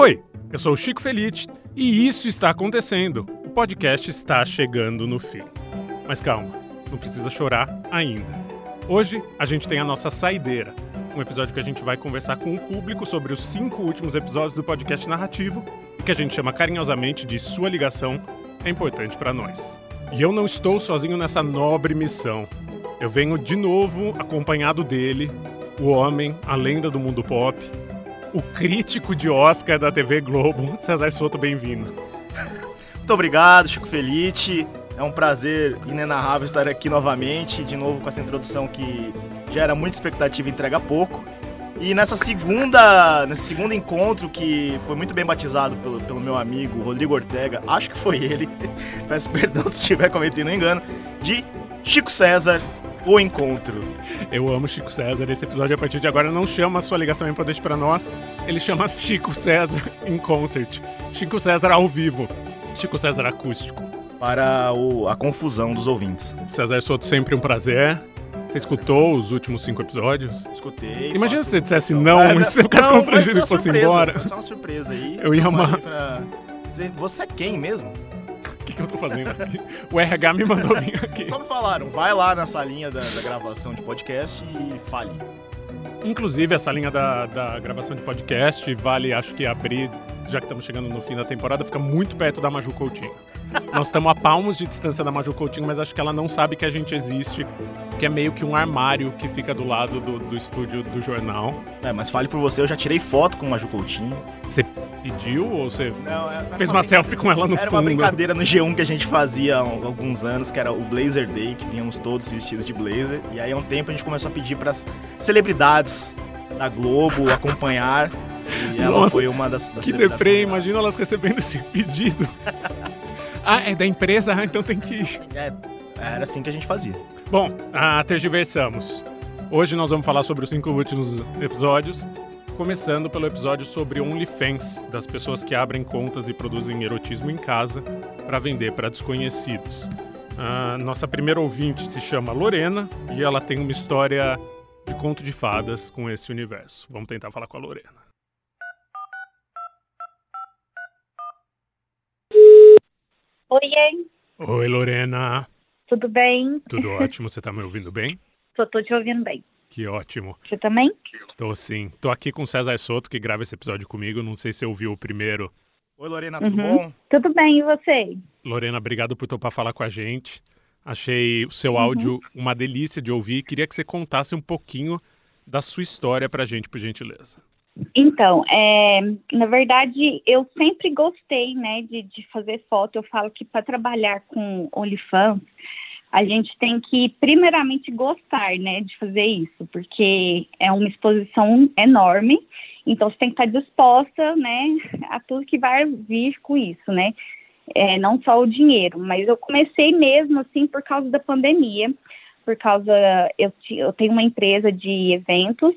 Oi, eu sou o Chico Felite e isso está acontecendo. O podcast está chegando no fim. Mas calma, não precisa chorar ainda. Hoje a gente tem a nossa saideira, um episódio que a gente vai conversar com o público sobre os cinco últimos episódios do podcast narrativo que a gente chama carinhosamente de Sua Ligação é Importante para Nós. E eu não estou sozinho nessa nobre missão. Eu venho de novo acompanhado dele, o homem, a lenda do mundo pop, o crítico de Oscar da TV Globo, César Soto, bem-vindo. Muito obrigado, Chico Felite. É um prazer inenarrável estar aqui novamente, de novo com essa introdução que gera muita expectativa e entrega pouco. E nessa segunda, nesse segundo encontro que foi muito bem batizado pelo, pelo meu amigo Rodrigo Ortega, acho que foi ele, peço perdão se estiver cometendo um engano, de Chico César, o encontro. Eu amo Chico César. Esse episódio, a partir de agora, não chama a sua ligação importante para nós. Ele chama Chico César em concert. Chico César ao vivo. Chico César acústico. Para o, a confusão dos ouvintes. César Soto, sempre um prazer. Você escutou os últimos cinco episódios? Escutei. Imagina se você dissesse não, não e você ficasse constrangido e fosse surpresa, embora. Foi só uma surpresa aí. Eu ia amar. Pra dizer, você é quem mesmo? O que, que eu tô fazendo aqui? O RH me mandou vir aqui. Só me falaram, vai lá na salinha da, da gravação de podcast e fale. Inclusive, essa linha da, da gravação de podcast vale, acho que abrir, já que estamos chegando no fim da temporada, fica muito perto da Maju Coutinho. Nós estamos a palmos de distância da Maju Coutinho, mas acho que ela não sabe que a gente existe, que é meio que um armário que fica do lado do, do estúdio do jornal. É, mas fale por você, eu já tirei foto com o Maju Coutinho. Você pediu ou você Não, é, fez uma selfie com ela no Era fundo? uma brincadeira no G1 que a gente fazia há alguns anos, que era o Blazer Day, que vínhamos todos vestidos de blazer. E aí há um tempo a gente começou a pedir para as celebridades da Globo acompanhar. E ela Nossa, foi uma das, das Que deprê, imagina elas recebendo esse pedido. ah, é da empresa? Ah, então tem que ir. É, era assim que a gente fazia. Bom, ah, tergiversamos. Hoje nós vamos falar sobre os cinco últimos episódios, começando pelo episódio sobre OnlyFans, das pessoas que abrem contas e produzem erotismo em casa para vender para desconhecidos. Ah, nossa primeira ouvinte se chama Lorena e ela tem uma história de conto de fadas com esse universo. Vamos tentar falar com a Lorena. Oiê, Oi, Lorena. tudo bem? Tudo ótimo? Você tá me ouvindo bem? Tô, tô te ouvindo bem. Que ótimo. Você também? Tô sim. Tô aqui com o César Soto, que grava esse episódio comigo. Não sei se você ouviu o primeiro. Oi, Lorena, tudo Uhum. bom? Tudo bem, e você? Lorena, obrigado por topar falar com a gente. Achei o Uhum. seu áudio uma delícia de ouvir. Queria que você contasse um pouquinho da sua história pra gente, por gentileza. Então, é, na verdade, eu sempre gostei, né, de, de fazer foto. Eu falo que para trabalhar com OnlyFans, a gente tem que, primeiramente, gostar, né, de fazer isso, porque é uma exposição enorme. Então, você tem que estar disposta, né, a tudo que vai vir com isso, né. É, não só o dinheiro, mas eu comecei mesmo, assim, por causa da pandemia, por causa, eu, eu tenho uma empresa de eventos,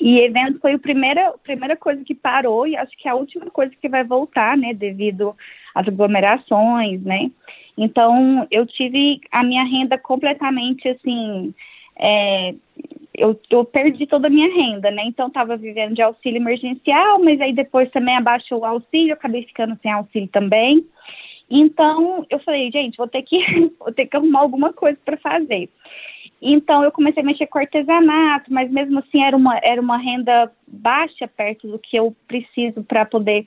e evento foi a primeira, a primeira coisa que parou e acho que é a última coisa que vai voltar, né, devido às aglomerações, né. Então, eu tive a minha renda completamente, assim, é, eu, eu perdi toda a minha renda, né, então estava vivendo de auxílio emergencial, mas aí depois também abaixou o auxílio, acabei ficando sem auxílio também. Então, eu falei, gente, vou ter que, vou ter que arrumar alguma coisa para fazer. Então eu comecei a mexer com artesanato, mas mesmo assim era uma, era uma renda baixa perto do que eu preciso para poder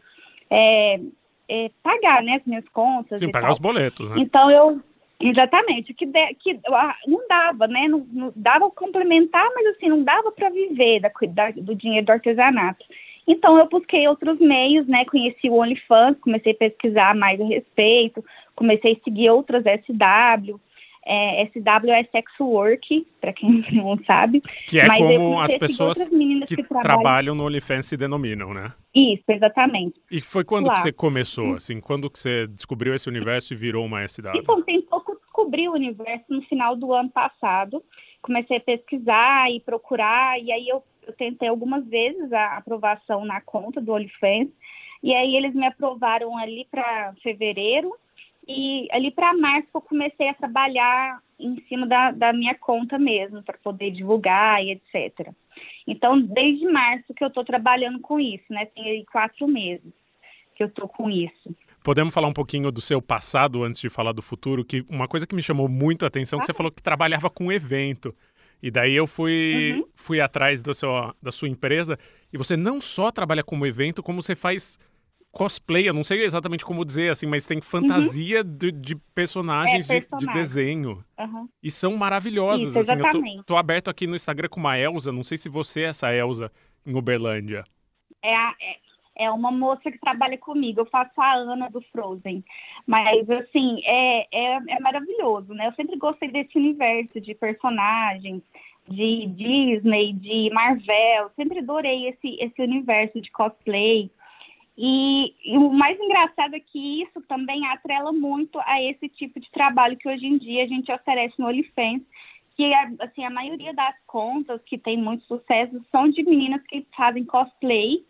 é, é, pagar né, as minhas contas. Sim, e pagar tal. os boletos, né? Então eu exatamente que, de, que ah, não dava, né? Não, não dava complementar, mas assim não dava para viver da, da- do dinheiro do artesanato. Então eu busquei outros meios, né? Conheci o OnlyFans, comecei a pesquisar mais a respeito, comecei a seguir outras SW. É, SW é sex work, para quem não sabe. Que é mas como as pessoas que que trabalham. trabalham no OnlyFans se denominam, né? Isso, exatamente. E foi quando que você começou, assim? Quando que você descobriu esse universo e virou uma SW? Então, tem pouco descobri o universo no final do ano passado. Comecei a pesquisar e procurar, e aí eu, eu tentei algumas vezes a aprovação na conta do OnlyFans. E aí eles me aprovaram ali para fevereiro. E ali para março eu comecei a trabalhar em cima da, da minha conta mesmo, para poder divulgar e etc. Então, desde março que eu estou trabalhando com isso, né? Tem aí quatro meses que eu estou com isso. Podemos falar um pouquinho do seu passado antes de falar do futuro? Que uma coisa que me chamou muito a atenção é que você falou que trabalhava com evento. E daí eu fui, uhum. fui atrás do seu, da sua empresa e você não só trabalha como evento, como você faz cosplay, eu não sei exatamente como dizer assim, mas tem fantasia uhum. de, de, personagens é, de, de, desenho. Uhum. E são maravilhosas. Isso, assim, tô, tô, aberto aqui no Instagram com uma Elsa, não sei se você é essa Elsa em Uberlândia. É, a, é, é uma moça que trabalha comigo, eu faço a Ana do Frozen. Mas, assim, é, é, é maravilhoso, né? Eu sempre gostei desse universo de personagens, de Disney, de Marvel, sempre adorei esse, esse universo de cosplay. E, e, o mais engraçado é que isso também atrela muito a esse tipo de trabalho que hoje em dia a gente oferece no OnlyFans, que assim, a maioria das contas que tem muito sucesso são de meninas que fazem cosplay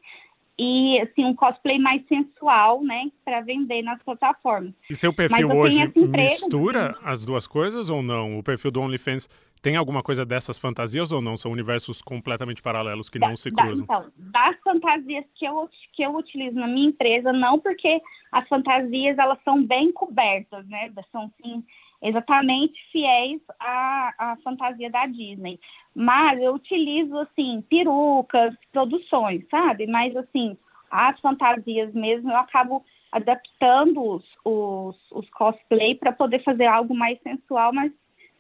e assim um cosplay mais sensual, né, para vender nas plataformas. E seu perfil hoje mistura as duas coisas ou não? O perfil do OnlyFans tem alguma coisa dessas fantasias ou não? São universos completamente paralelos que da, não se cruzam? Da, então, das fantasias que eu, que eu utilizo na minha empresa, não porque as fantasias elas são bem cobertas, né? São sim exatamente fiéis à, à fantasia da Disney. Mas eu utilizo assim perucas, produções, sabe? Mas assim as fantasias mesmo eu acabo adaptando os, os, os cosplay para poder fazer algo mais sensual, mas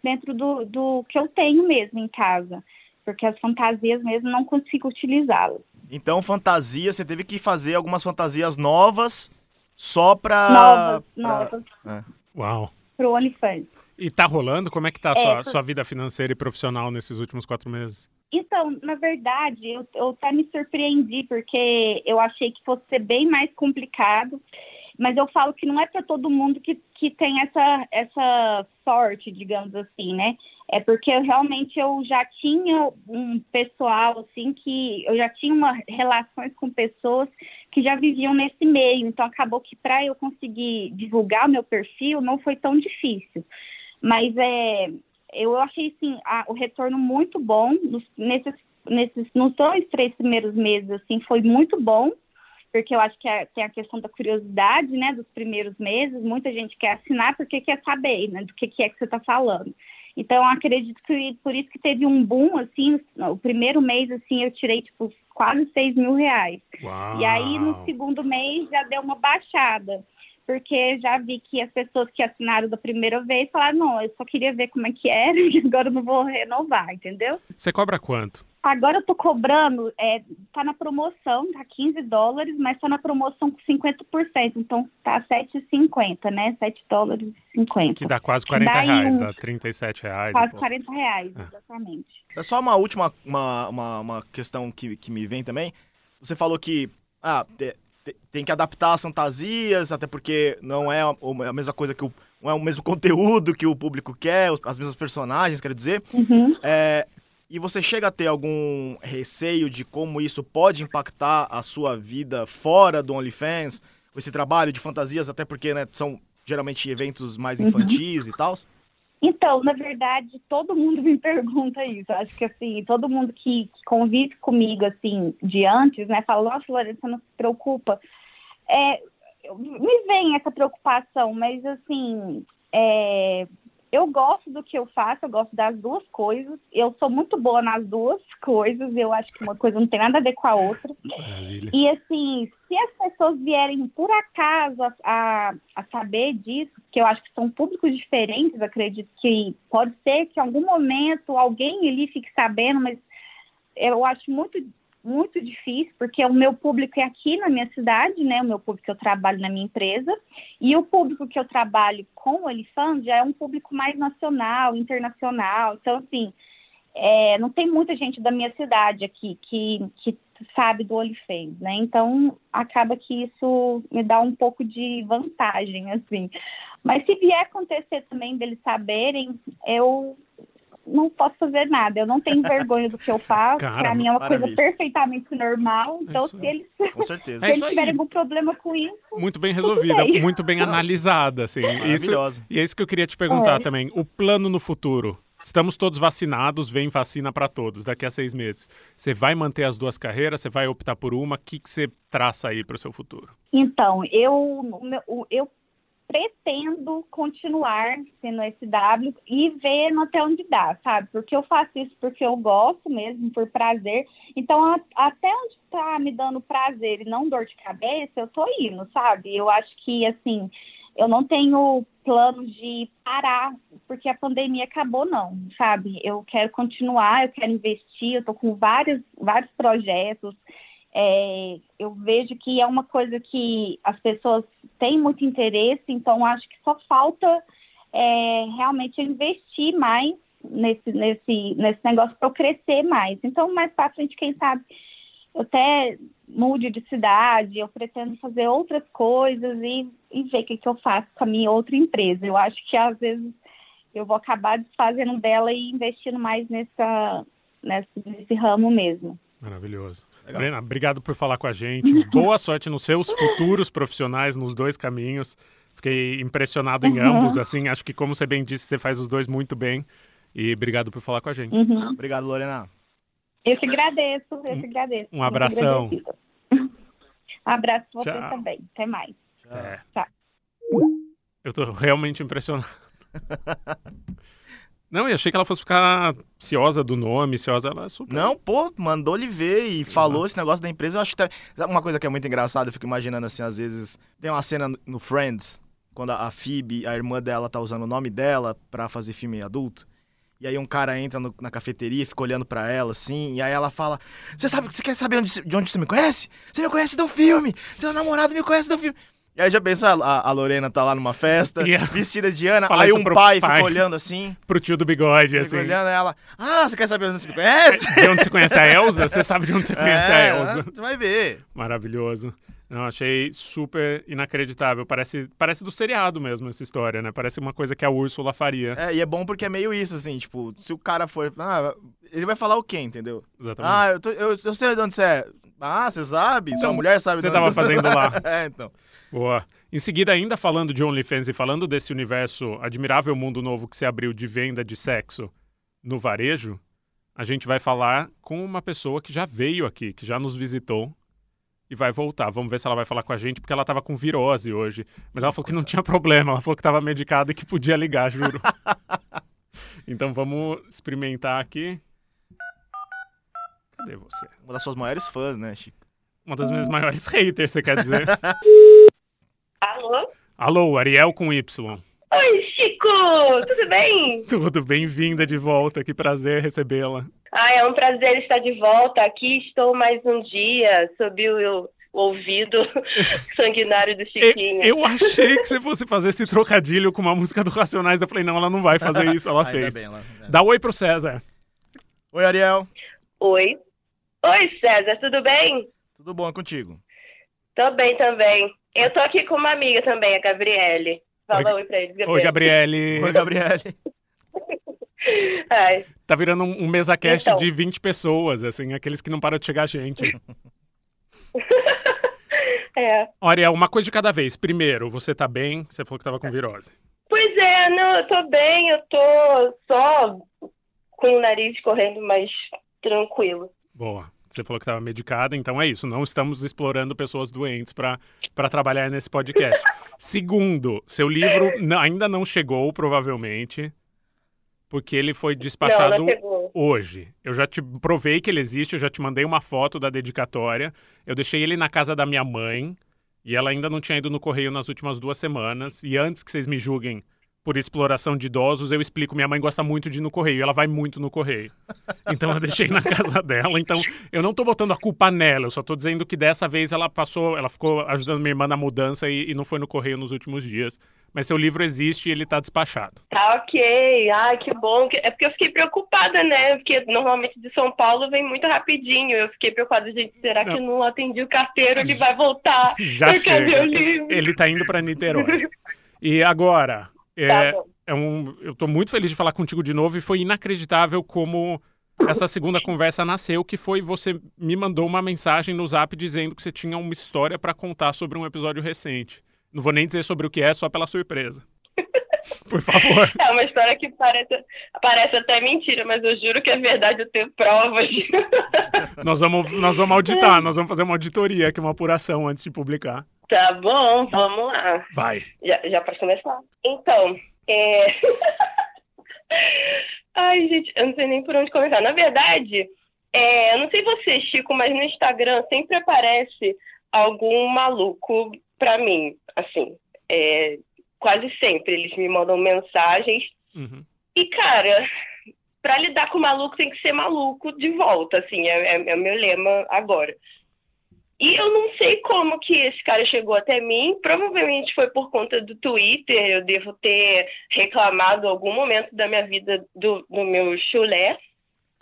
dentro do, do que eu tenho mesmo em casa, porque as fantasias mesmo não consigo utilizá-las. Então, fantasia, você teve que fazer algumas fantasias novas só para... Novas, pra... novas. É. Uau. Pro OnlyFans. E tá rolando? Como é que tá a é, sua, sua vida financeira e profissional nesses últimos quatro meses? Então, na verdade, eu, eu até me surpreendi, porque eu achei que fosse ser bem mais complicado. Mas eu falo que não é para todo mundo que, que tem essa, essa sorte, digamos assim, né? É porque eu, realmente eu já tinha um pessoal, assim, que eu já tinha uma, relações com pessoas que já viviam nesse meio. Então, acabou que para eu conseguir divulgar o meu perfil não foi tão difícil. Mas é, eu achei, assim, a, o retorno muito bom. Nos, nesses, nesses, nos dois, três primeiros meses, assim, foi muito bom porque eu acho que é, tem a questão da curiosidade, né, dos primeiros meses, muita gente quer assinar porque quer saber, né, do que, que é que você está falando. Então, acredito que por isso que teve um boom, assim, o primeiro mês, assim, eu tirei, tipo, quase 6 mil reais. Uau. E aí, no segundo mês, já deu uma baixada porque já vi que as pessoas que assinaram da primeira vez falaram, não, eu só queria ver como é que era e agora eu não vou renovar, entendeu? Você cobra quanto? Agora eu tô cobrando, é, tá na promoção, tá 15 dólares, mas tá na promoção com 50%, então tá 7,50, né? 7 dólares e 50. Que dá quase 40 Daí reais, um... dá 37 reais. Quase 40 reais, é. exatamente. É só uma última uma, uma, uma questão que, que me vem também. Você falou que ah, tem que adaptar as fantasias, até porque não é a mesma coisa que o. não é o mesmo conteúdo que o público quer, as mesmas personagens, quero dizer. Uhum. É, e você chega a ter algum receio de como isso pode impactar a sua vida fora do OnlyFans, esse trabalho de fantasias, até porque né, são geralmente eventos mais uhum. infantis uhum. e tal? Então, na verdade, todo mundo me pergunta isso. Acho que assim, todo mundo que, que convive comigo assim de antes, né, fala: "Nossa, Lorena, você não se preocupa?" É, me vem essa preocupação, mas assim, é, eu gosto do que eu faço, eu gosto das duas coisas. Eu sou muito boa nas duas coisas. Eu acho que uma coisa não tem nada a ver com a outra. Maravilha. E assim, se as pessoas vierem por acaso a, a saber disso, que eu acho que são públicos diferentes, acredito que pode ser que em algum momento alguém ali fique sabendo, mas eu acho muito muito difícil, porque o meu público é aqui na minha cidade, né? O meu público que eu trabalho na minha empresa, e o público que eu trabalho com o Elifan já é um público mais nacional, internacional. Então, assim, é, não tem muita gente da minha cidade aqui que, que sabe do OnlyFans, né? Então, acaba que isso me dá um pouco de vantagem, assim. Mas se vier acontecer também deles saberem, eu não posso fazer nada. Eu não tenho vergonha do que eu faço. Cara, pra mim é uma maravilha. coisa perfeitamente normal. Então, isso se eles, Com certeza. se É eles tiverem algum problema com isso, Muito bem resolvida, bem. muito bem analisada, assim. Isso, Maravilhosa. e é isso que eu queria te perguntar É. também. O plano no futuro. Estamos todos vacinados, vem vacina para todos daqui a seis meses. Você vai manter as duas carreiras? Você vai optar por uma? O que, que você traça aí para o seu futuro? Então, eu, eu pretendo continuar sendo SW e vendo até onde dá, sabe? Porque eu faço isso porque eu gosto mesmo, por prazer. Então, a- até onde tá me dando prazer e não dor de cabeça, eu tô indo, sabe? Eu acho que, assim, eu não tenho plano de parar porque a pandemia acabou, não, sabe? Eu quero continuar, eu quero investir, eu tô com vários, vários projetos, é, eu vejo que é uma coisa que as pessoas têm muito interesse, então acho que só falta é, realmente investir mais nesse, nesse, nesse negócio para eu crescer mais. Então, mais para frente, quem sabe, eu até mude de cidade, eu pretendo fazer outras coisas e, e ver o que, que eu faço com a minha outra empresa. Eu acho que às vezes eu vou acabar desfazendo dela e investindo mais nessa, nessa, nesse ramo mesmo. Maravilhoso. Legal. Brena, obrigado por falar com a gente. Boa sorte nos seus futuros profissionais, nos dois caminhos. Fiquei impressionado em Uhum. ambos, assim. Acho que, como você bem disse, você faz os dois muito bem. E obrigado por falar com a gente. Uhum. Obrigado, Lorena. Eu te agradeço, eu te agradeço. um abração. abraço pra você Tchau. também. Até mais. É. Tá. Eu tô realmente impressionado. Não, eu achei que ela fosse ficar ciosa do nome, ciosa. Ela é super. Não, pô, mandou ele ver e falou esse negócio da empresa. Eu acho que tá... Sabe uma coisa que é muito engraçada, eu fico imaginando assim, às vezes. Tem uma cena no Friends, quando a Phoebe, a irmã dela, tá usando o nome dela pra fazer filme adulto. E aí um cara entra no- na cafeteria, fica olhando pra ela, assim, e aí ela fala: Você sabe, você quer saber onde- de onde você me conhece? Você me conhece do filme! Seu namorado me conhece do filme! E aí já pensa, a, a Lorena tá lá numa festa, a- vestida de Ana, Fala aí um pai, pai. fica olhando assim, Pro tio do bigode, fica assim. olhando ela, ah, você quer saber onde você me conhece? De onde você conhece a Elsa? Você sabe de onde você conhece a É, Elsa. Você vai ver. Maravilhoso. Não, achei super inacreditável. Parece, parece do seriado mesmo essa história, né? Parece uma coisa que a Úrsula faria. É, e é bom porque é meio isso, assim, tipo, se o cara for. Ah, ele vai falar o quê, entendeu? Exatamente. Ah, eu, tô, eu, eu sei de onde você é. Ah, você sabe? Sua Então, mulher sabe você tava fazendo lá. é, então. Boa. Em seguida, ainda falando de OnlyFans e falando desse universo admirável mundo novo que se abriu de venda de sexo no varejo, a gente vai falar com uma pessoa que já veio aqui, que já nos visitou e vai voltar. Vamos ver se ela vai falar com a gente, porque ela tava com virose hoje. Mas ela falou que não tinha problema, ela falou que tava medicada e que podia ligar, juro. então vamos experimentar aqui. Cadê você? Uma das suas maiores fãs, né, Chico? Uma das minhas maiores haters, você quer dizer? Alô? Alô, Ariel com Y. Oi, Chico! Tudo bem? Tudo, bem-vinda de volta, que prazer recebê-la. Ah, é um prazer estar de volta. Aqui estou mais um dia sob o, ouvido sanguinário do Chiquinho. Eu achei que você fosse fazer esse trocadilho com uma música do Racionais. Eu falei, não, ela não vai fazer isso, ela fez. bem, ela-. Dá oi pro César. Oi, Ariel. Oi. Oi, César, tudo bem? Tudo bom é contigo? Tô bem também. Eu tô aqui com uma amiga também, a Gabriele. Fala oi, pra eles, Gabriele. Oi, Gabriele. Oi, Gabriele. Ai, Tá virando um, um mesa-cast Então. de 20 pessoas, assim, aqueles que não param de chegar gente. é. Ariel, uma coisa de cada vez. Primeiro, você tá bem? Você falou que tava com virose. Pois é, não, eu tô bem, eu tô só com o nariz correndo mais tranquilo. Boa. Você falou que estava medicada, então é isso. Não estamos explorando pessoas doentes para trabalhar nesse podcast. Segundo, seu livro n- ainda não chegou, provavelmente, porque ele foi despachado Não, hoje. Eu já te provei que ele existe, eu já te mandei uma foto da dedicatória. Eu deixei ele na casa da minha mãe e ela ainda não tinha ido no correio nas últimas duas semanas. E antes que vocês me julguem por exploração de idosos, eu explico: minha mãe gosta muito de ir no correio, ela vai muito no correio. Então eu deixei na casa dela. Então eu não tô botando a culpa nela, eu só tô dizendo que dessa vez ela passou, ela ficou ajudando minha irmã na mudança e, e não foi no correio nos últimos dias. Mas seu livro existe e ele tá despachado. Tá ok, ai que bom. É porque eu fiquei preocupada, né? Porque normalmente de São Paulo vem muito rapidinho. Eu fiquei preocupada, gente, será que não atendi o carteiro? Ele vai voltar. Já chega. Ele tá indo para Niterói. E agora, é, Tá é um, eu tô muito feliz de falar contigo de novo e foi inacreditável como essa segunda conversa nasceu, que foi você me mandou uma mensagem no Zap dizendo que você tinha uma história para contar sobre um episódio recente. Não vou nem dizer sobre o que é, só pela surpresa. Por favor. É uma história que parece, parece até mentira, mas eu juro que é verdade, eu tenho provas. nós, vamos, nós vamos auditar, nós vamos fazer uma auditoria aqui, uma apuração antes de publicar. Tá bom, vamos lá. Vai. Já, já pode começar? Então, é... Ai, gente, eu não sei nem por onde começar. Na verdade, é, eu não sei você, Chico, mas no Instagram sempre aparece algum maluco pra mim, assim. É, quase sempre eles me mandam mensagens. Uhum. E, cara, para lidar com maluco tem que ser maluco de volta, assim, é, é, é o meu lema agora. E eu não sei como que esse cara chegou até mim. Provavelmente foi por conta do Twitter. Eu devo ter reclamado em algum momento da minha vida do, do meu chulé.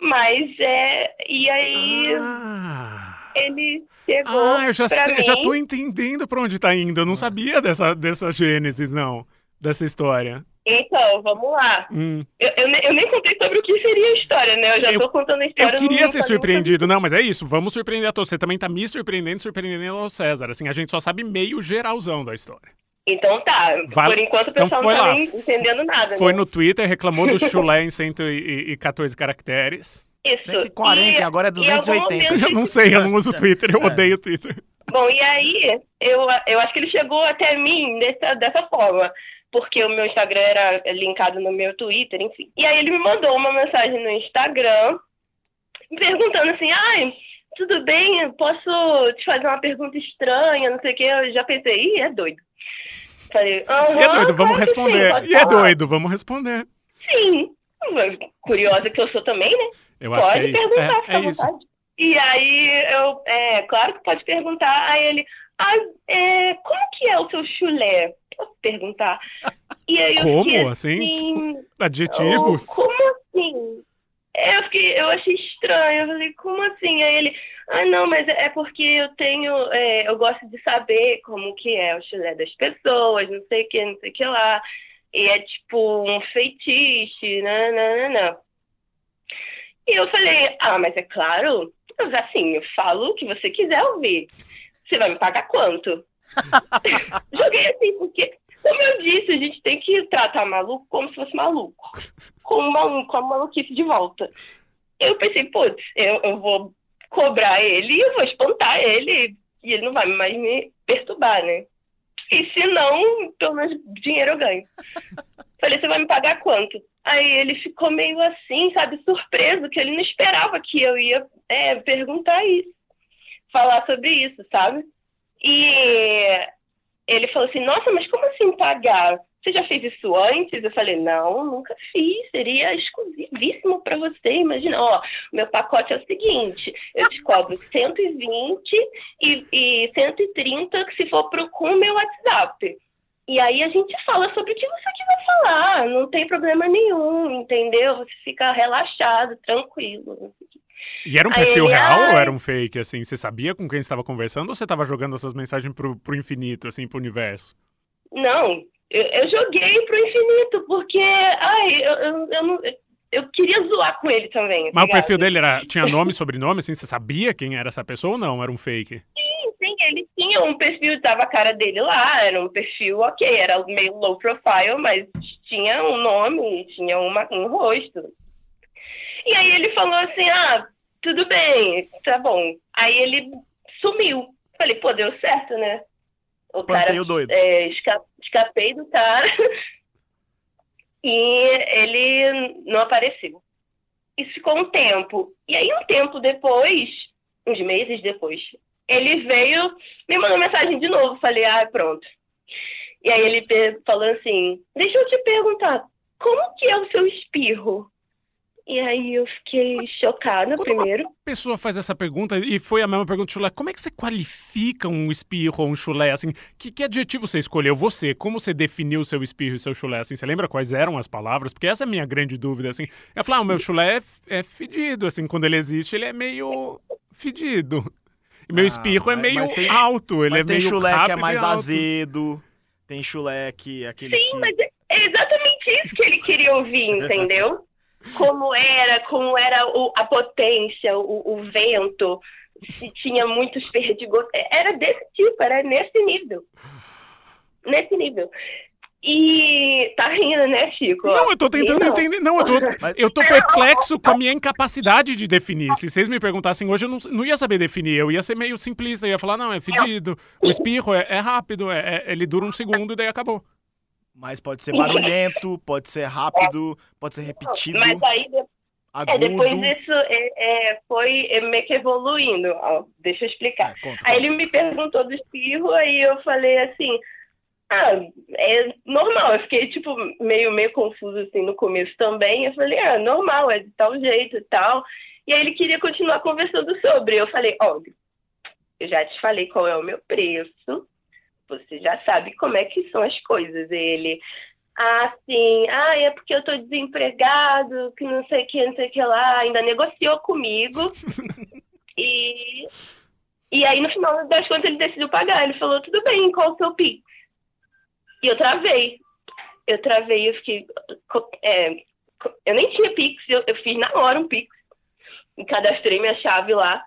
Mas é. E aí. Ah. Ele chegou. Ah, eu já, sei, mim. já tô entendendo pra onde tá indo. Eu não sabia dessa, dessa gênesis, não. Dessa história. Então, vamos lá. Hum. Eu, eu, nem- eu nem contei sobre o que seria a história, né? Eu já Eu- tô contando a Eu história. queria não ser surpreendido, não, mas é isso. Vamos surpreender a todos. Você também tá me surpreendendo, surpreendendo ao César. Assim, a gente só sabe meio geralzão da história. Então tá. Vai- Por enquanto o então pessoal foi não tá lá. nem entendendo nada. Foi né? no Twitter, reclamou do chulé em 114 caracteres. Isso. 140, E- agora é e em algum 280. momento- Eu não sei, eu não uso o Twitter, eu É. odeio o Twitter. Bom, e aí, eu, eu acho que ele chegou até mim dessa, dessa forma, porque o meu Instagram era linkado no meu Twitter, enfim. E aí ele me mandou uma mensagem no Instagram, perguntando assim, ai, tudo bem, eu posso te fazer uma pergunta estranha, não sei o que, eu já pensei, ih, é doido. Falei, E é doido, vamos sim, responder. pode E é falar." doido, vamos responder. Sim, curiosa que eu sou também, né? Eu acho Pode que é isso. perguntar, É, fica é à isso. vontade. E aí, eu, é, claro que pode perguntar. Aí ele, ah, é, como que é o seu chulé? Perguntar. E aí Como, fiquei assim? Adjetivos? "Oh, como assim? É, Eu, fiquei, eu achei estranho, eu falei, como assim? Aí ele, ah, não, mas é porque eu tenho, é, eu gosto de saber como que é o chulé das pessoas, não sei o que, não sei o que lá. E é tipo um feitiço, né, né, né, né. E eu falei, ah, mas é claro, mas assim, eu falo o que você quiser ouvir. Você vai me pagar quanto? Joguei assim, porque, como eu disse, a gente tem que tratar maluco como se fosse maluco. Com uma, com a maluquice de volta. Eu pensei, putz, eu, eu vou cobrar ele, eu vou espantar ele, e ele não vai mais me perturbar, né? E se não, pelo menos dinheiro eu ganho. Falei, você vai me pagar quanto? Aí ele ficou meio assim, sabe, surpreso, que ele não esperava que eu ia é, perguntar isso, falar sobre isso, sabe? E ele falou assim, nossa, mas como assim pagar? Você já fez isso antes? Eu falei, não, nunca fiz, seria exclusivíssimo para você. Imagina, ó, meu pacote é o seguinte, eu te cobro 120 e, e 130 se for pro, com o meu WhatsApp. E aí a gente fala sobre o que você quiser falar, não tem problema nenhum, entendeu? Você fica relaxado, tranquilo. E era um perfil ele, real ou era um fake, assim? Você sabia com quem estava conversando ou você estava jogando essas mensagens pro, pro infinito, assim, pro universo? Não, eu, eu joguei pro infinito, porque, ai, eu, eu, eu, não, eu queria zoar com ele também. Mas o perfil dele era, tinha nome e sobrenome, assim? Você sabia quem era essa pessoa ou não? Era um fake? Sim, sim, ele tinha um perfil, tava a cara dele lá, era um perfil ok, era meio low profile, mas tinha um nome, tinha uma, um rosto. E aí ele falou assim, ah, tudo bem, tá bom. Aí ele sumiu. Falei, pô, deu certo, né? O Espantei cara o doido. é, esca- escapei do cara e ele não apareceu. Isso ficou um tempo. E aí, um tempo depois, uns meses depois, ele veio, me mandou mensagem de novo. Falei, ah, pronto. E aí ele falou assim, deixa eu te perguntar, como que é o seu espirro? E aí eu fiquei chocada quando primeiro. A pessoa faz essa pergunta e foi a mesma pergunta do chulé. Como é que você qualifica um espirro ou um chulé, assim? Que, que adjetivo você escolheu? Você, como você definiu o seu espirro e seu chulé, assim? Você lembra quais eram as palavras? Porque essa é a minha grande dúvida, assim. Eu falei, ah, o meu chulé é, é fedido, assim. Quando ele existe, ele é meio fedido. E meu Ah, espirro é meio tem- alto, ele Mas é tem meio chulé que é mais azedo, tem chulé que aqueles Sim, que... mas é é exatamente isso que ele queria ouvir, entendeu? Como era, como era o, a potência, o, o vento, se tinha muitos perdigões. Era desse tipo, era nesse nível. Nesse nível. E tá rindo, né, Chico? Não, eu tô tentando não. entender. Não, eu tô, eu tô perplexo com a minha incapacidade de definir. Se vocês me perguntassem hoje, eu não, não ia saber definir. Eu ia ser meio simplista. Eu ia falar, não, é fedido. O espirro é, é rápido, é, é, ele dura um segundo e daí acabou. Mas pode ser barulhento, pode ser rápido, pode ser repetido. Mas aí, é, depois isso é, é, foi meio que evoluindo. Ó, deixa eu explicar. É, conta, aí ele me perguntou do espirro, aí eu falei assim. Ah, é normal. Eu fiquei, tipo, meio, meio confuso, assim, no começo também. Eu falei, ah, normal, é de tal jeito e tal. E aí ele queria continuar conversando sobre. Eu falei, óbvio, eu já te falei qual é o meu preço você já sabe como é que são as coisas. Ele, ah, sim, ah, é porque eu tô desempregado, que não sei o que, não sei o que lá, ainda negociou comigo. e, e aí, no final das contas, ele decidiu pagar. Ele falou, tudo bem, qual o seu Pix? E eu travei. Eu travei, eu fiquei. É, eu nem tinha Pix, eu, eu fiz na hora um Pix. Cadastrei minha chave lá,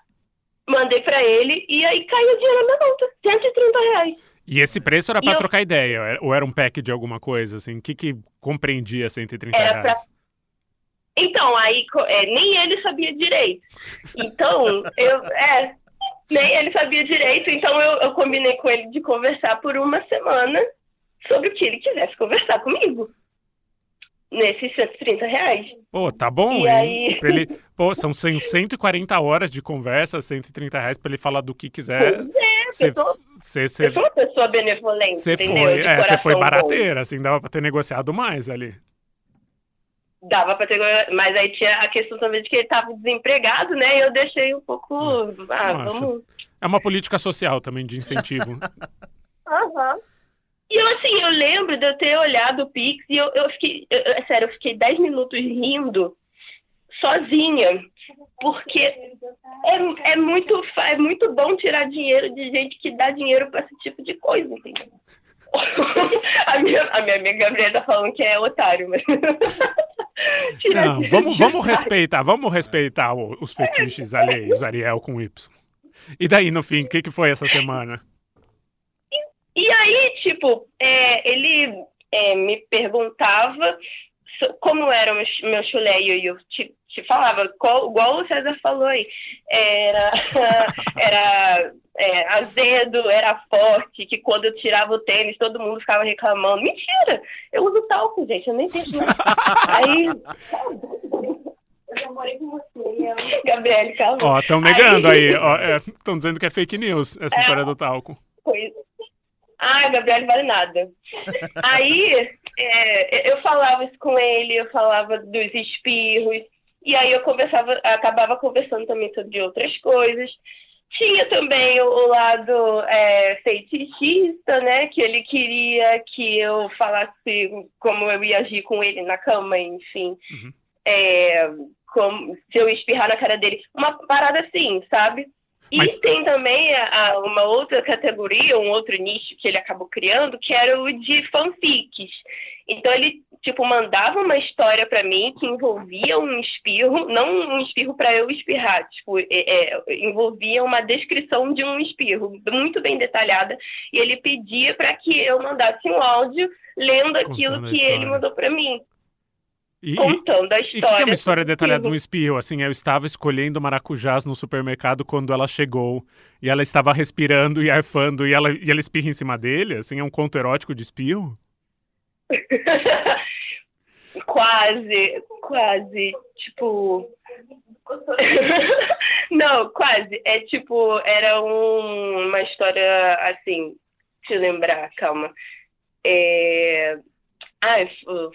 mandei para ele e aí caiu o dinheiro na minha conta, 130 reais. E esse preço era para eu... trocar ideia? Ou era um pack de alguma coisa, assim? O que, que compreendia 130 era reais? Pra... Então, aí é, nem ele sabia direito. Então, eu. É, nem ele sabia direito, então eu, eu combinei com ele de conversar por uma semana sobre o que ele quisesse conversar comigo nesses 130 reais. Pô, tá bom, e? Aí... Ele... Pô, são 140 horas de conversa, 130 reais pra ele falar do que quiser. Pois é, cê, eu, sou, cê, cê... eu sou uma pessoa benevolente, Você foi, é, você foi barateira, bom. assim, dava pra ter negociado mais ali. Dava pra ter, mas aí tinha a questão também de que ele tava desempregado, né, e eu deixei um pouco, ah, vamos... É uma política social também, de incentivo. Aham. uhum. E eu, assim, eu lembro de eu ter olhado o Pix e eu, eu fiquei, eu, é sério, eu fiquei 10 minutos rindo sozinha, porque é, é, muito, é muito bom tirar dinheiro de gente que dá dinheiro para esse tipo de coisa, entendeu? a, minha, a minha amiga Gabriela tá falando que é otário, mas. Não, vamos, vamos respeitar, vamos respeitar os fetiches alheios, Ariel com Y. E daí, no fim, o que, que foi essa semana? E aí, tipo, é, ele é, me perguntava como era o meu, chulé e eu te, te falava, qual, igual o César falou aí, era, era é, azedo, era forte, que quando eu tirava o tênis todo mundo ficava reclamando. Mentira! Eu uso talco, gente, eu nem penso mais. aí. Eu já morei com você, Gabriele, calma. Ó, estão negando aí, estão é, dizendo que é fake news essa é, história do talco. Pois, ah, Gabriel vale nada. aí é, eu falava isso com ele, eu falava dos espirros, e aí eu conversava, acabava conversando também sobre outras coisas. Tinha também o, o lado é, feitiçista, né? Que ele queria que eu falasse como eu ia agir com ele na cama, enfim. Uhum. É, como, se eu espirrar na cara dele. Uma parada assim, sabe? Mas... E tem também a, a, uma outra categoria, um outro nicho que ele acabou criando, que era o de fanfics. Então ele tipo mandava uma história para mim que envolvia um espirro, não um espirro para eu espirrar, tipo é, é, envolvia uma descrição de um espirro muito bem detalhada e ele pedia para que eu mandasse um áudio lendo aquilo que ele mandou para mim. E, contando a história. E que é uma história detalhada de um espirro? Assim, eu estava escolhendo maracujás no supermercado quando ela chegou e ela estava respirando e arfando e ela, e ela espirra em cima dele? Assim, é um conto erótico de espirro? quase, quase. Tipo. Não, quase. É tipo, era um, uma história assim. Eu lembrar, calma. É, ah,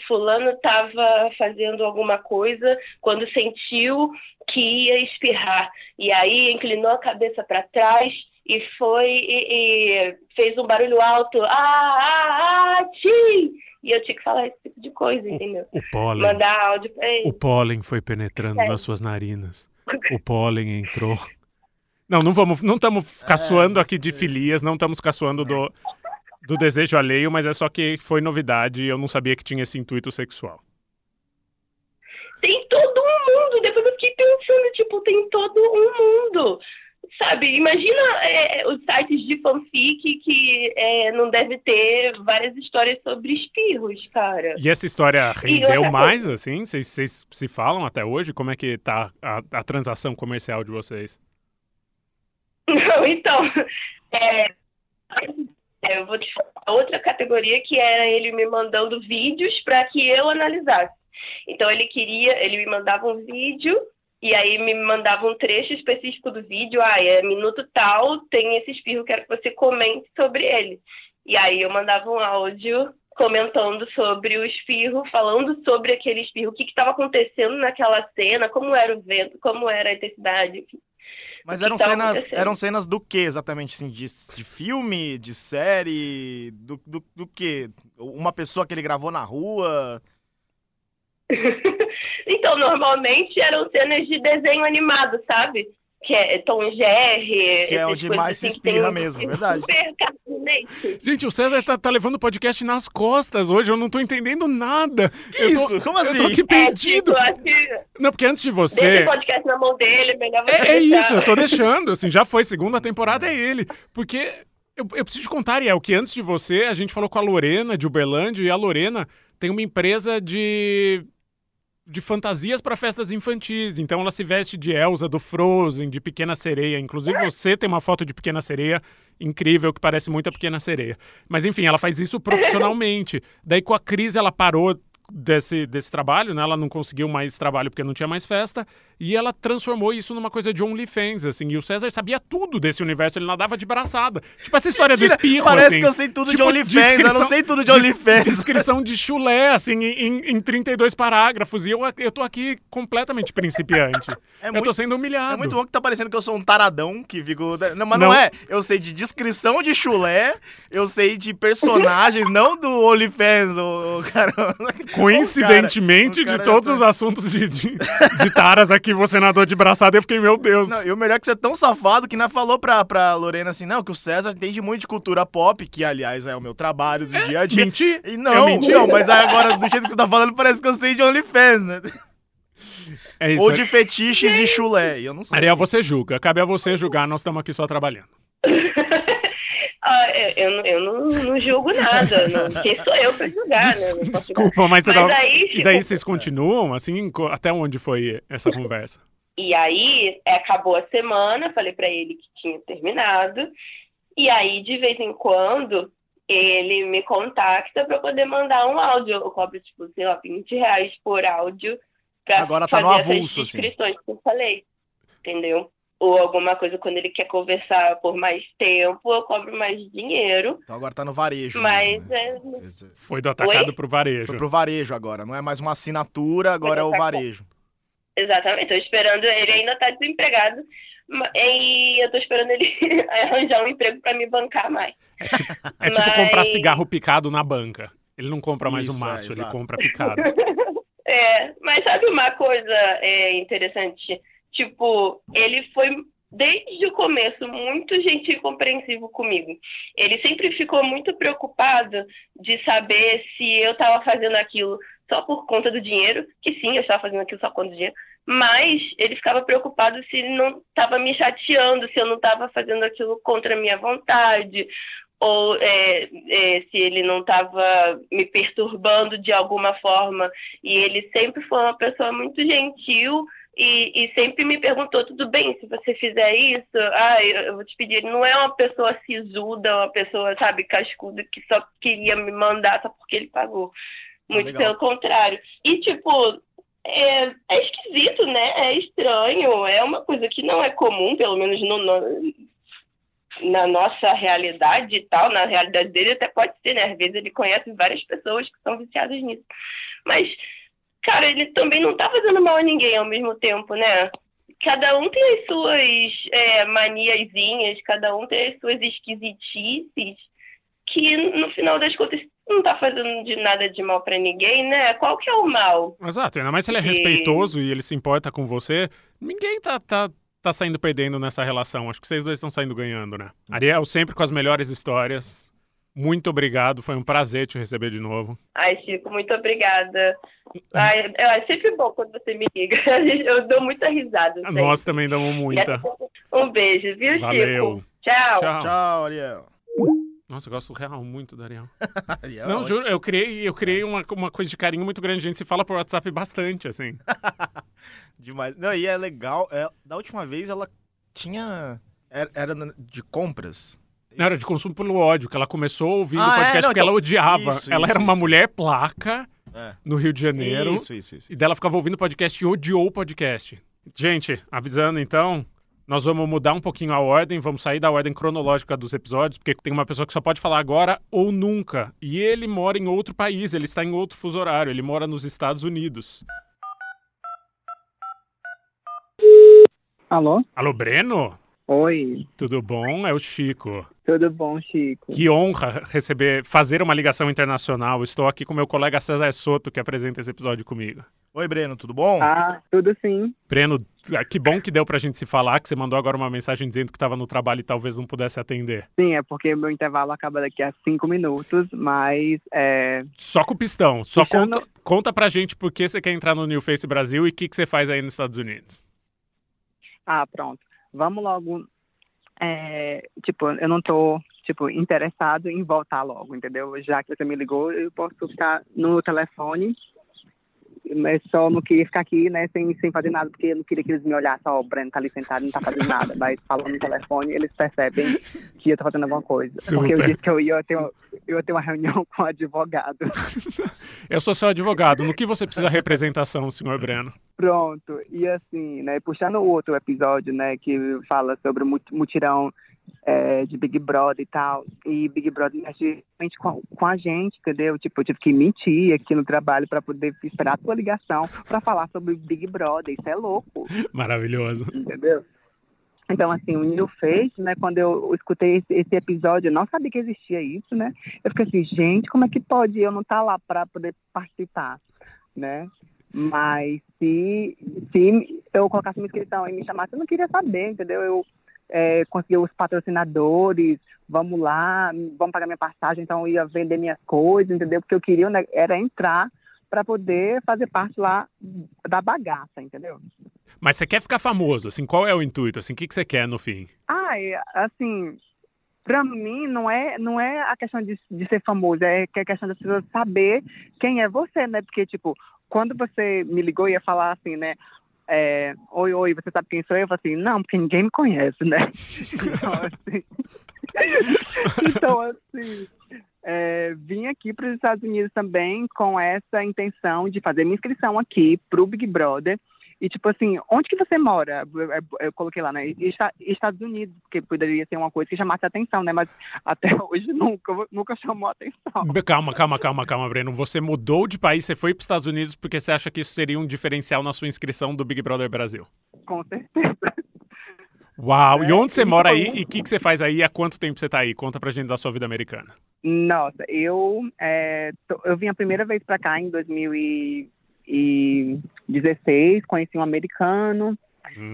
fulano estava fazendo alguma coisa quando sentiu que ia espirrar. E aí inclinou a cabeça para trás e foi e, e, fez um barulho alto. Ah, ah, ah, tchim! E eu tinha que falar esse tipo de coisa, entendeu? O, o pólen. Mandar áudio pra ele. O pólen foi penetrando é. nas suas narinas. O pólen entrou. Não, não vamos, não estamos caçoando aqui de filias, não estamos caçoando do do desejo alheio, mas é só que foi novidade e eu não sabia que tinha esse intuito sexual. Tem todo um mundo. Depois eu fiquei pensando, tipo, tem todo um mundo. Sabe, imagina é, os sites de fanfic que é, não deve ter várias histórias sobre espirros, cara. E essa história rendeu mais, assim? Vocês, se falam até hoje? Como é que tá a, a transação comercial de vocês? Não, então, é, eu vou te falar outra categoria que era ele me mandando vídeos para que eu analisasse. Então ele queria, ele me mandava um vídeo e aí me mandava um trecho específico do vídeo, ah, é minuto tal, tem esse espirro, quero que você comente sobre ele. E aí eu mandava um áudio comentando sobre o espirro, falando sobre aquele espirro, o que estava acontecendo naquela cena, como era o vento, como era a intensidade, enfim. Mas eram cenas, eram cenas do que exatamente, assim, de, de filme, de série, do, do, do que? Uma pessoa que ele gravou na rua? então, normalmente eram cenas de desenho animado, sabe? Que é Tom Jerry. Que é onde mais assim, se espirra mesmo, é verdade. Gente, o César tá, tá, levando o podcast nas costas hoje, eu não tô entendendo nada. Que eu tô, isso? Como assim? Eu tô aqui perdido. É, tipo, não, porque antes de você. Deixa o podcast na mão dele, melhor você. É, é isso, eu tô deixando. Assim, já foi, segunda temporada é ele. Porque eu, eu preciso contar, Ariel, que antes de você, a gente falou com a Lorena de Uberlândia e a Lorena tem uma empresa de de fantasias para festas infantis. Então ela se veste de Elsa, do Frozen, de Pequena Sereia. Inclusive você tem uma foto de Pequena Sereia incrível que parece muito a Pequena Sereia. Mas enfim, ela faz isso profissionalmente. Daí com a crise ela parou desse, desse trabalho, né? Ela não conseguiu mais trabalho porque não tinha mais festa. E ela transformou isso numa coisa de OnlyFans, assim. E o César sabia tudo desse universo, ele nadava de braçada. Tipo essa história Mentira, do espirro, Parece assim. que eu sei tudo tipo, de OnlyFans, eu não sei tudo de OnlyFans. Descrição de chulé, assim, em, em 32 parágrafos. E eu, eu tô aqui completamente principiante. É muito, eu tô sendo humilhado. É muito bom que tá parecendo que eu sou um taradão que fico... Não, mas não, não é. Eu sei de descrição de chulé, eu sei de personagens, não do OnlyFans, o, o cara... Coincidentemente, o cara, o cara de todos tá... os assuntos de, de, de taras aqui que você nadou de braçada, eu fiquei, meu Deus. Não, e o melhor é que você é tão safado que não falou pra, pra Lorena assim, não, que o César entende muito de cultura pop, que aliás é o meu trabalho do é, dia a dia. Mentir? E não, eu não, mas agora, do jeito que você tá falando, parece que eu sei de OnlyFans, né? É isso, Ou de fetiches e chulé, eu não sei. Ariel, você julga. Cabe a você julgar, nós estamos aqui só trabalhando. Ah, eu, eu não, não julgo nada. Não, quem sou eu para julgar, Des, né? Desculpa, mas, mas tava... aí, e daí vocês continuam, assim, até onde foi essa conversa? E aí, é, acabou a semana, falei para ele que tinha terminado. E aí, de vez em quando, ele me contacta para poder mandar um áudio. Eu cobro, tipo, sei lá, 20 reais por áudio. Pra Agora tá fazer no avulso, assim. que eu falei. Entendeu? Ou alguma coisa quando ele quer conversar por mais tempo, eu cobro mais dinheiro. Então agora tá no varejo. Mas mesmo, né? é... Foi do atacado Oi? pro varejo. Foi pro varejo agora, não é mais uma assinatura, agora é o varejo. Exatamente, tô esperando, ele ainda tá desempregado. E eu tô esperando ele arranjar um emprego para me bancar mais. É tipo, é tipo Mas... comprar cigarro picado na banca. Ele não compra mais Isso, um maço, é, ele compra picado. é, mas sabe uma coisa é, interessante? Tipo, ele foi desde o começo muito gentil e compreensivo comigo. Ele sempre ficou muito preocupado de saber se eu estava fazendo aquilo só por conta do dinheiro, que sim, eu estava fazendo aquilo só por conta do dinheiro, mas ele ficava preocupado se não estava me chateando, se eu não estava fazendo aquilo contra a minha vontade, ou é, é, se ele não estava me perturbando de alguma forma. E ele sempre foi uma pessoa muito gentil e, e, sempre me perguntou, tudo bem, se você fizer isso, ah, eu, vou te pedir. Ele não é uma pessoa sisuda, uma pessoa, sabe, cascuda, que só queria me mandar só porque ele pagou. Ah, Muito pelo contrário. E, tipo, é, é, esquisito, né? É estranho, é uma coisa que não é comum, pelo menos no, no, na nossa realidade e tal. Na realidade dele até pode ser, né? Às vezes ele conhece várias pessoas que são viciadas nisso. Mas cara, ele também não tá fazendo mal a ninguém ao mesmo tempo, né? Cada um tem as suas é, maniazinhas, cada um tem as suas esquisitices, que no final das contas não tá fazendo de nada de mal para ninguém, né? Qual que é o mal? Exato, ainda mais se ele é respeitoso e ele se importa com você, ninguém tá, tá, tá saindo perdendo nessa relação. Acho que vocês dois estão saindo ganhando, né? Ariel sempre com as melhores histórias. Muito obrigado. Foi um prazer te receber de novo. Ai, Chico, muito obrigada. Ai, é sempre bom quando você me liga. Eu dou muita risada. Sempre. Nós também damos muita. Um beijo, viu, Valeu. Chico? Tchau. Tchau. Tchau, Ariel. Nossa, eu gosto real muito da Ariel. Ariel, Não, ótimo. juro, eu criei, eu criei uma, uma coisa de carinho muito grande. A gente se fala por WhatsApp bastante, assim. Demais. Não, e é legal. é, da última vez ela tinha. Era, era na- de compras. Não, era de consumo pelo ódio, que ela começou ouvindo Ah, o é? podcast Não, porque ela então- odiava. isso, ela isso, era uma isso. mulher placa É. no Rio de Janeiro. Isso, isso, isso. E dela ficava ouvindo o podcast e odiou o podcast. Gente, avisando então, nós vamos mudar um pouquinho a ordem, vamos sair da ordem cronológica dos episódios, porque tem uma pessoa que só pode falar agora ou nunca. E ele mora em outro país, ele está em outro fuso horário, ele mora nos Estados Unidos. Alô? Alô, Breno? Oi, Tudo bom? É o Chico. tudo bom, Chico? Que honra receber, fazer uma ligação internacional. Estou aqui com meu colega César Soto, que apresenta esse episódio comigo. Oi, Breno, tudo bom? Ah, tudo sim. Breno, que bom que deu pra gente se falar, que você mandou agora uma mensagem dizendo que estava no trabalho e talvez não pudesse atender. Sim, é porque meu intervalo acaba daqui a cinco minutos, mas é, Só com o pistão. Só Puxando- conta, conta pra gente por que você quer entrar no New Face Brasil e o que, que você faz aí nos Estados Unidos. Ah, pronto. Vamos logo. É, tipo, eu não tô, tipo, interessado em voltar logo, entendeu? Já que você me ligou, eu posso ficar no telefone, mas só não queria ficar aqui, né, sem, sem fazer nada, porque eu não queria que eles me olhassem, ó, o Breno tá ali sentado não tá fazendo nada. Mas falando no telefone, eles percebem que eu tô fazendo alguma coisa. Porque eu Super. disse que eu ia ter, uma- eu ia ter uma reunião com o advogado. Eu sou seu advogado. No que você precisa representação, senhor Breno? Pronto, e assim, né, puxando o outro episódio, né, que fala sobre o mut- mutirão é, de Big Brother e tal, e Big Brother mexe com, com a gente, entendeu? Tipo, eu tive que mentir aqui no trabalho para poder esperar a tua ligação para falar sobre Big Brother, isso é louco, Maravilhoso. entendeu? Então, assim, o New Face, né, quando eu escutei esse, esse episódio, eu não sabia que existia isso, né? Eu fiquei assim, gente, como é que pode eu não estar lá para poder participar, né? Mas se, se eu colocasse uma inscrição e me chamasse, eu não queria saber, entendeu? Eu é, consegui os patrocinadores, vamos lá, vamos pagar minha passagem, então eu ia vender minhas coisas, entendeu? Porque eu queria né, era entrar para poder fazer parte lá da bagaça, entendeu? Mas você quer ficar famoso, assim, qual é o intuito? Assim, o que, que você quer no fim? Ah, é, assim, para mim não é não é a questão de, de ser famoso, é que é a questão das pessoas saber quem é você, né? Porque tipo, quando você me ligou e ia falar assim, né? É, oi, oi, você sabe quem sou eu? Eu falei assim, não, porque ninguém me conhece, né? Então, assim, então, assim é, vim aqui para os Estados Unidos também com essa intenção de fazer minha inscrição aqui para o Big Brother. E, tipo assim, onde que você mora? Eu, coloquei lá, né? Esta- Estados Unidos, porque poderia ser uma coisa que chamasse atenção, né? Mas até hoje nunca, nunca chamou atenção. Calma, calma, calma, calma, Breno. Você mudou de país, você foi para os Estados Unidos porque você acha que isso seria um diferencial na sua inscrição do Big Brother Brasil. Com certeza. Uau! e É, onde você mora aí e o que, que você faz aí? Há quanto tempo você tá aí? Conta pra gente da sua vida americana. Nossa, eu, é, tô- eu vim a primeira vez para cá em 2016, conheci um americano,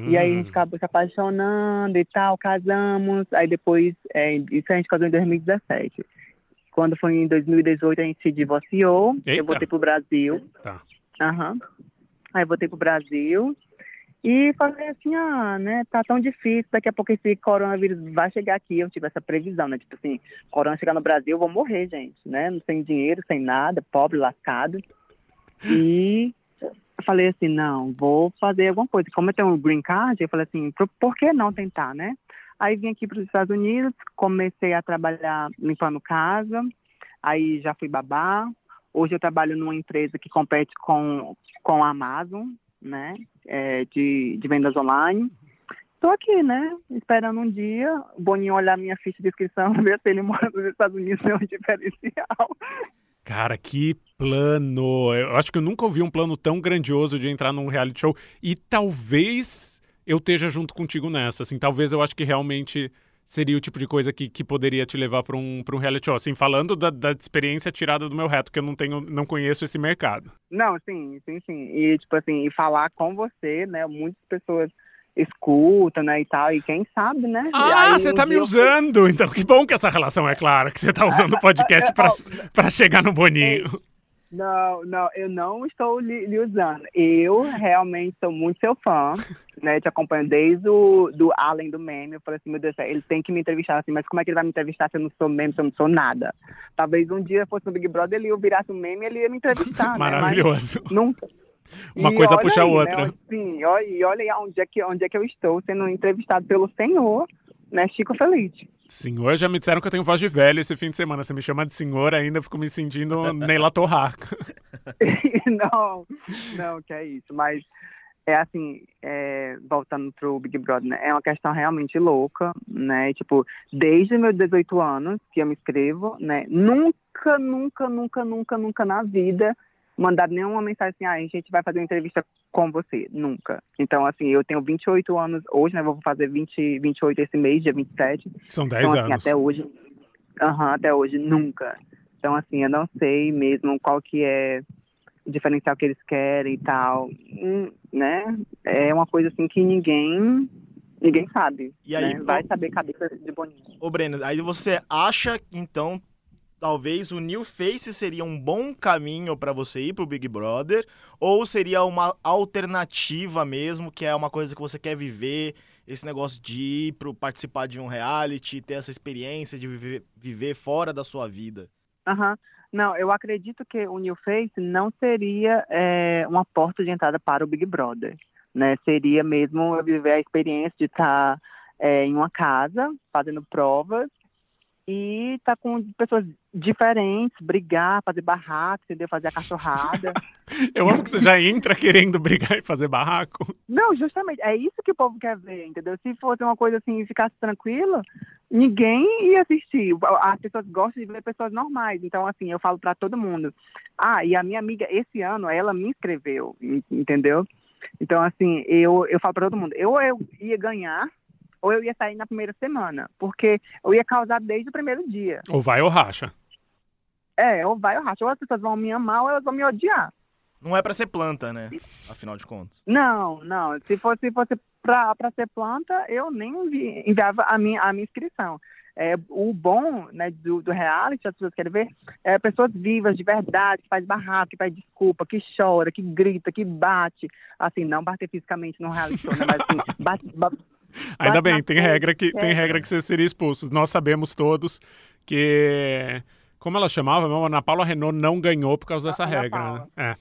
E aí a Hum. gente acabou se apaixonando e tal, casamos. Aí depois, é, isso a gente casou em 2017. Quando foi em 2018, a gente se divorciou. Eita. Eu voltei pro Brasil. Tá. Aham. Aí voltei pro Brasil. E falei assim, ah, né, tá tão difícil, daqui a pouco esse coronavírus vai chegar aqui. Eu tive essa previsão, né? Tipo assim, corona chegar no Brasil, eu vou morrer, gente, né? Sem dinheiro, sem nada, pobre, lascado. E falei assim, não, vou fazer alguma coisa. Como eu tenho um green card, eu falei assim, por, por que não tentar, né? Aí vim aqui para os Estados Unidos, comecei a trabalhar limpando casa, aí já fui babá. Hoje eu trabalho numa empresa que compete com, com a Amazon, né? É, de, de vendas online. Estou aqui, né? Esperando um dia o Boninho olhar minha ficha de inscrição, ver se ele mora nos Estados Unidos, é um diferencial. Cara, que plano! Eu acho que eu nunca ouvi um plano tão grandioso de entrar num reality show. E talvez eu esteja junto contigo nessa. Assim, talvez eu acho que realmente seria o tipo de coisa que, que poderia te levar para um, um reality show. Assim, falando da, da experiência tirada do meu reto, que eu não tenho, não conheço esse mercado. Não, sim, sim, sim. E, tipo assim, e falar com você, né? Muitas pessoas escuta, né, e tal, e quem sabe, né? Ah, você um tá me eu usando. Então, que bom que essa relação é clara, que você tá usando o podcast pra, pra chegar no Boninho. Não, não, eu não estou lhe, lhe usando. Eu realmente sou muito seu fã, né? Te acompanho desde o do Além do Meme. Eu falei assim, meu Deus céu, ele tem que me entrevistar assim, mas como é que ele vai me entrevistar se eu não sou meme, se eu não sou nada? Talvez um dia fosse no Big Brother, ele eu virasse um meme e ele ia me entrevistar, né? Maravilhoso. Mas nunca. Uma E coisa puxa a aí, outra. Né? Sim, e olha aí onde é, que, onde é que eu estou sendo entrevistado pelo senhor, né? Chico Feliz. Senhor, já me disseram que eu tenho voz de velho esse fim de semana. Você me chama de senhor ainda, fico me sentindo Neila Torraca. não, não, que é isso. Mas é assim, é, voltando pro Big Brother, né? É uma questão realmente louca, né? Tipo, desde meus 18 anos que eu me inscrevo, né? Nunca, nunca, nunca, nunca, nunca na vida mandaram nenhuma mensagem assim, ah, a gente vai fazer uma entrevista com você. Nunca. Então, assim, eu tenho 28 anos hoje, né? Vou fazer 20, 28 esse mês, dia 27. São 10 Então, assim, anos. até hoje, aham, até hoje, nunca. Então, assim, eu não sei mesmo qual que é o diferencial que eles querem e tal, Hum, né? É uma coisa, assim, que ninguém, ninguém sabe, E aí, né? Vai saber cabeça de Boninho. Ô, Breno, aí você acha, então, talvez o New Face seria um bom caminho pra você ir pro Big Brother? Ou seria uma alternativa mesmo, que é uma coisa que você quer viver, esse negócio de ir pro participar de um reality, ter essa experiência de viver, viver fora da sua vida? Aham. Não, eu acredito que o New Face não seria é, uma porta de entrada para o Big Brother, né? Seria mesmo viver a experiência de estar é, em uma casa, fazendo provas e estar com pessoas diferentes, brigar, fazer barraco, entendeu? Fazer a cachorrada. Eu amo que você já entra querendo brigar e fazer barraco. Não, justamente, é isso que o povo quer ver, entendeu? Se fosse uma coisa assim e ficasse tranquilo, ninguém ia assistir. As pessoas gostam de ver pessoas normais. Então, assim, eu falo pra todo mundo. Ah, e a minha amiga, esse ano, ela me inscreveu, en- entendeu? Então, assim, eu, eu falo pra todo mundo, ou eu ia ganhar, ou eu ia sair na primeira semana, porque eu ia causar desde o primeiro dia. Ou vai ou racha. É, ou vai ou racha, ou as pessoas vão me amar, ou elas vão me odiar. Não é pra ser planta, né? Afinal de contas. Não, não. Se fosse, se fosse para ser planta, eu nem envi- enviava a minha, a minha inscrição. É, o bom né, do, do reality, as pessoas querem ver, é pessoas vivas, de verdade, que faz barraco, que faz desculpa, que chora, que grita, que bate. Assim, não bater fisicamente no reality show, né, mas assim, bate, ba- Ainda bem, tem regra que tem é. regra que você seria expulso. Nós sabemos todos que como ela chamava, mesmo, Ana Paula Renault não ganhou por causa dessa Ana regra, né? É.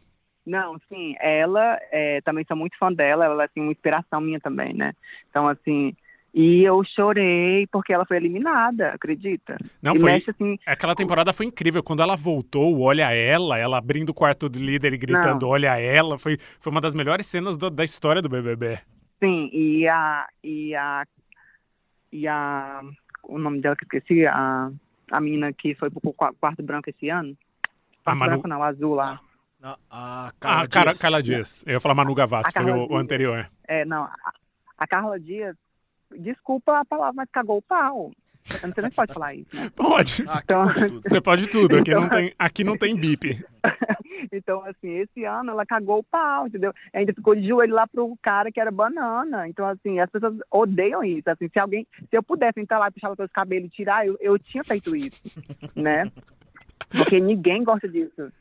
Não, sim, ela, é, também sou muito fã dela, ela é assim, uma inspiração minha também, né? Então, assim, e eu chorei porque ela foi eliminada, acredita? Não e foi. mexe, assim, Aquela temporada foi incrível. Quando ela voltou, olha ela, ela abrindo o quarto do líder e gritando Não. olha ela, foi, foi uma das melhores cenas do- da história do BBB. Sim, e a. E a. E a. O nome dela que eu esqueci, a, a menina que foi pro qua- quarto branco esse ano. A Quarto Manu- branco não, azul lá. A, a Ah, Carla cara, Dias. Carla Dias. Eu ia falar Manu Gavassi, foi o, o anterior. É, não, a, a Carla Dias, desculpa a palavra, mas cagou o pau. Eu não sei nem se pode falar isso, né? Pode. Ah, Então-. Você pode tudo. Aqui não tem, aqui não tem bip. Então, assim, esse ano ela cagou o pau, entendeu? Ainda ficou de joelho lá pro cara que era banana. Então, assim, as pessoas odeiam isso. Assim, se alguém, se eu pudesse entrar lá e puxar ela pelos cabelos e tirar, eu, eu tinha feito isso, né? Porque ninguém gosta disso.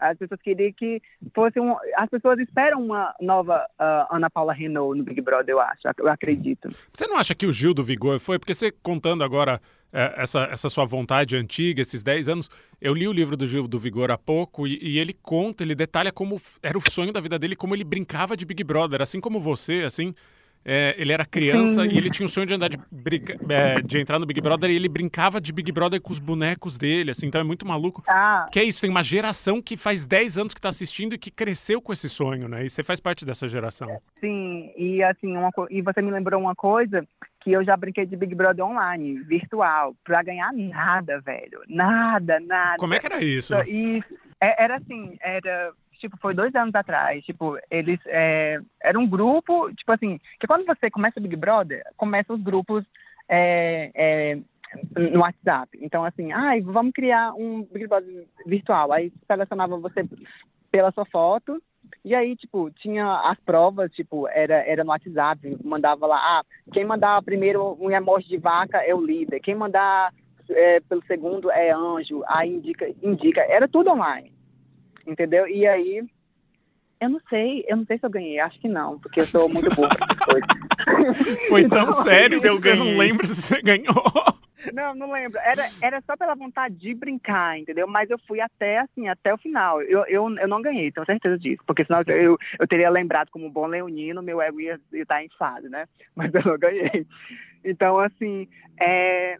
As pessoas queriam que fosse um. As pessoas esperam uma nova ah, Ana Paula Renault no Big Brother, eu acho. Eu acredito. Você não acha que o Gil do Vigor foi? Porque você contando agora essa, essa sua vontade antiga, esses 10 anos, eu li o livro do Gil do Vigor há pouco e, e ele conta, ele detalha como era o sonho da vida dele, como ele brincava de Big Brother, assim como você, assim. é, ele era criança Sim. e ele tinha o sonho de andar de, é, de entrar no Big Brother e ele brincava de Big Brother com os bonecos dele, assim, então é muito maluco. Ah, Que é isso, tem uma geração que faz 10 anos que tá assistindo e que cresceu com esse sonho, né? E você faz parte dessa geração. sim. E assim, uma, e você me lembrou uma coisa que eu já brinquei de Big Brother online, virtual, pra ganhar nada, velho. Nada, nada. Como é que era isso? E é- era assim, era tipo, foi dois anos atrás, tipo, eles, é, era um grupo, tipo assim, que quando você começa o Big Brother, começam os grupos é, é, no WhatsApp, então assim, ai, vamos criar um Big Brother virtual, aí selecionava você pela sua foto, E aí, tipo, tinha as provas, tipo, era, era no WhatsApp, mandava lá, ah, quem mandar primeiro um emoji de vaca é o líder, quem mandar é, pelo segundo é anjo, aí indica, indica, era tudo online, entendeu? E aí, eu não sei, eu não sei se eu ganhei, acho que não, porque eu sou muito burra. Foi tão sério que você não lembra se você ganhou. Não, não lembro. Era, era só pela vontade de brincar, entendeu? Mas eu fui até, assim, até o final. Eu, eu, eu não ganhei, tenho certeza disso. Porque senão eu, eu teria lembrado como bom leonino, meu ego ia, estar em fase, né? Mas eu não ganhei. Então, assim, é,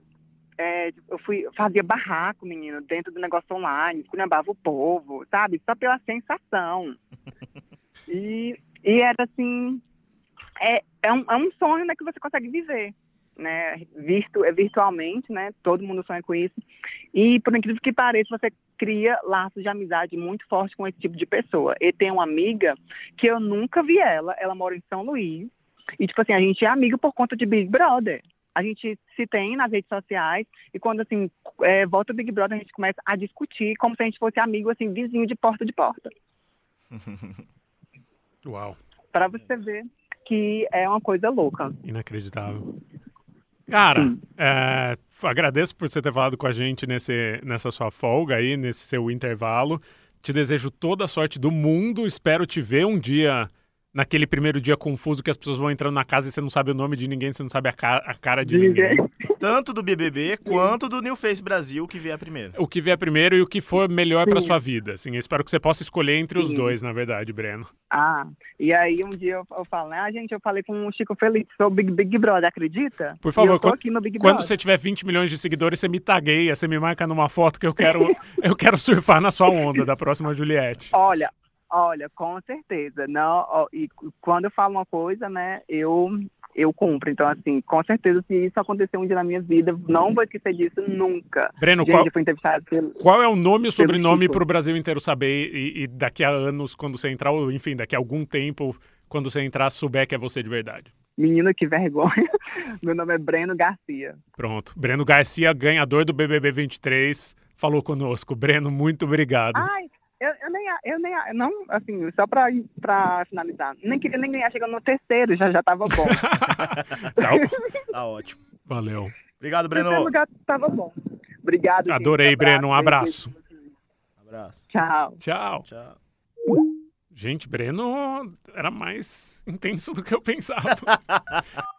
é, eu fui, fazia barraco, menino, dentro do negócio online, esculhambava o povo, sabe? Só pela sensação. E, e era assim, é, é, um, é um sonho né, que você consegue viver né, virtu, é virtualmente, né, todo mundo sonha com isso. E, por incrível que pareça, você cria laços de amizade muito fortes com esse tipo de pessoa. E tem uma amiga que eu nunca vi ela, ela mora em São Luís, e, tipo assim, a gente é amigo por conta de Big Brother. A gente se tem nas redes sociais, e quando, assim, é, volta o Big Brother, a gente começa a discutir como se a gente fosse amigo, assim, vizinho de porta de porta. Uau. Para você ver que é uma coisa louca. Inacreditável. Cara, é, agradeço por você ter falado com a gente nesse, nessa sua folga aí, nesse seu intervalo. Te desejo toda a sorte do mundo. Espero te ver um dia naquele primeiro dia confuso que as pessoas vão entrando na casa e você não sabe o nome de ninguém, você não sabe a, ca a cara de ninguém. Tanto do BBB quanto do New Face Brasil, que vier primeiro. O que vier primeiro e o que for melhor para sua vida. Assim, espero que você possa escolher entre Sim. os dois, na verdade, Breno. Ah, e aí um dia eu, eu falo, né? Ah, gente, eu falei com o Chico Feliz sobre Big, Big Brother, acredita? Por favor, quando, quando você tiver 20 milhões de seguidores, você me tagueia, você me marca numa foto que eu quero, eu quero surfar na sua onda da próxima Juliette. Olha, Olha, com certeza. Não, ó, e quando eu falo uma coisa, né, eu eu cumpro. Então, assim, com certeza, se isso acontecer um dia na minha vida, não vou esquecer disso nunca. Breno, Gente, qual, pelo, qual é o nome e o sobrenome para o Brasil inteiro saber e, e, daqui a anos, quando você entrar, ou enfim, daqui a algum tempo, quando você entrar, souber que é você de verdade? Menina, que vergonha. Meu nome é Breno Garcia. Pronto. Breno Garcia, ganhador do BBB 23, falou conosco. Breno, muito obrigado. Ai, eu, eu, nem, eu nem, não, assim, só pra, pra finalizar, nem queria nem ganhar, chegando no terceiro, já, já tava bom. tá, tá ótimo. Valeu. Obrigado, Breno. No lugar tava bom. Obrigado, Adorei, gente. Breno, um abraço. Abraço. Tchau. Tchau. Tchau. Gente, Breno era mais intenso do que eu pensava.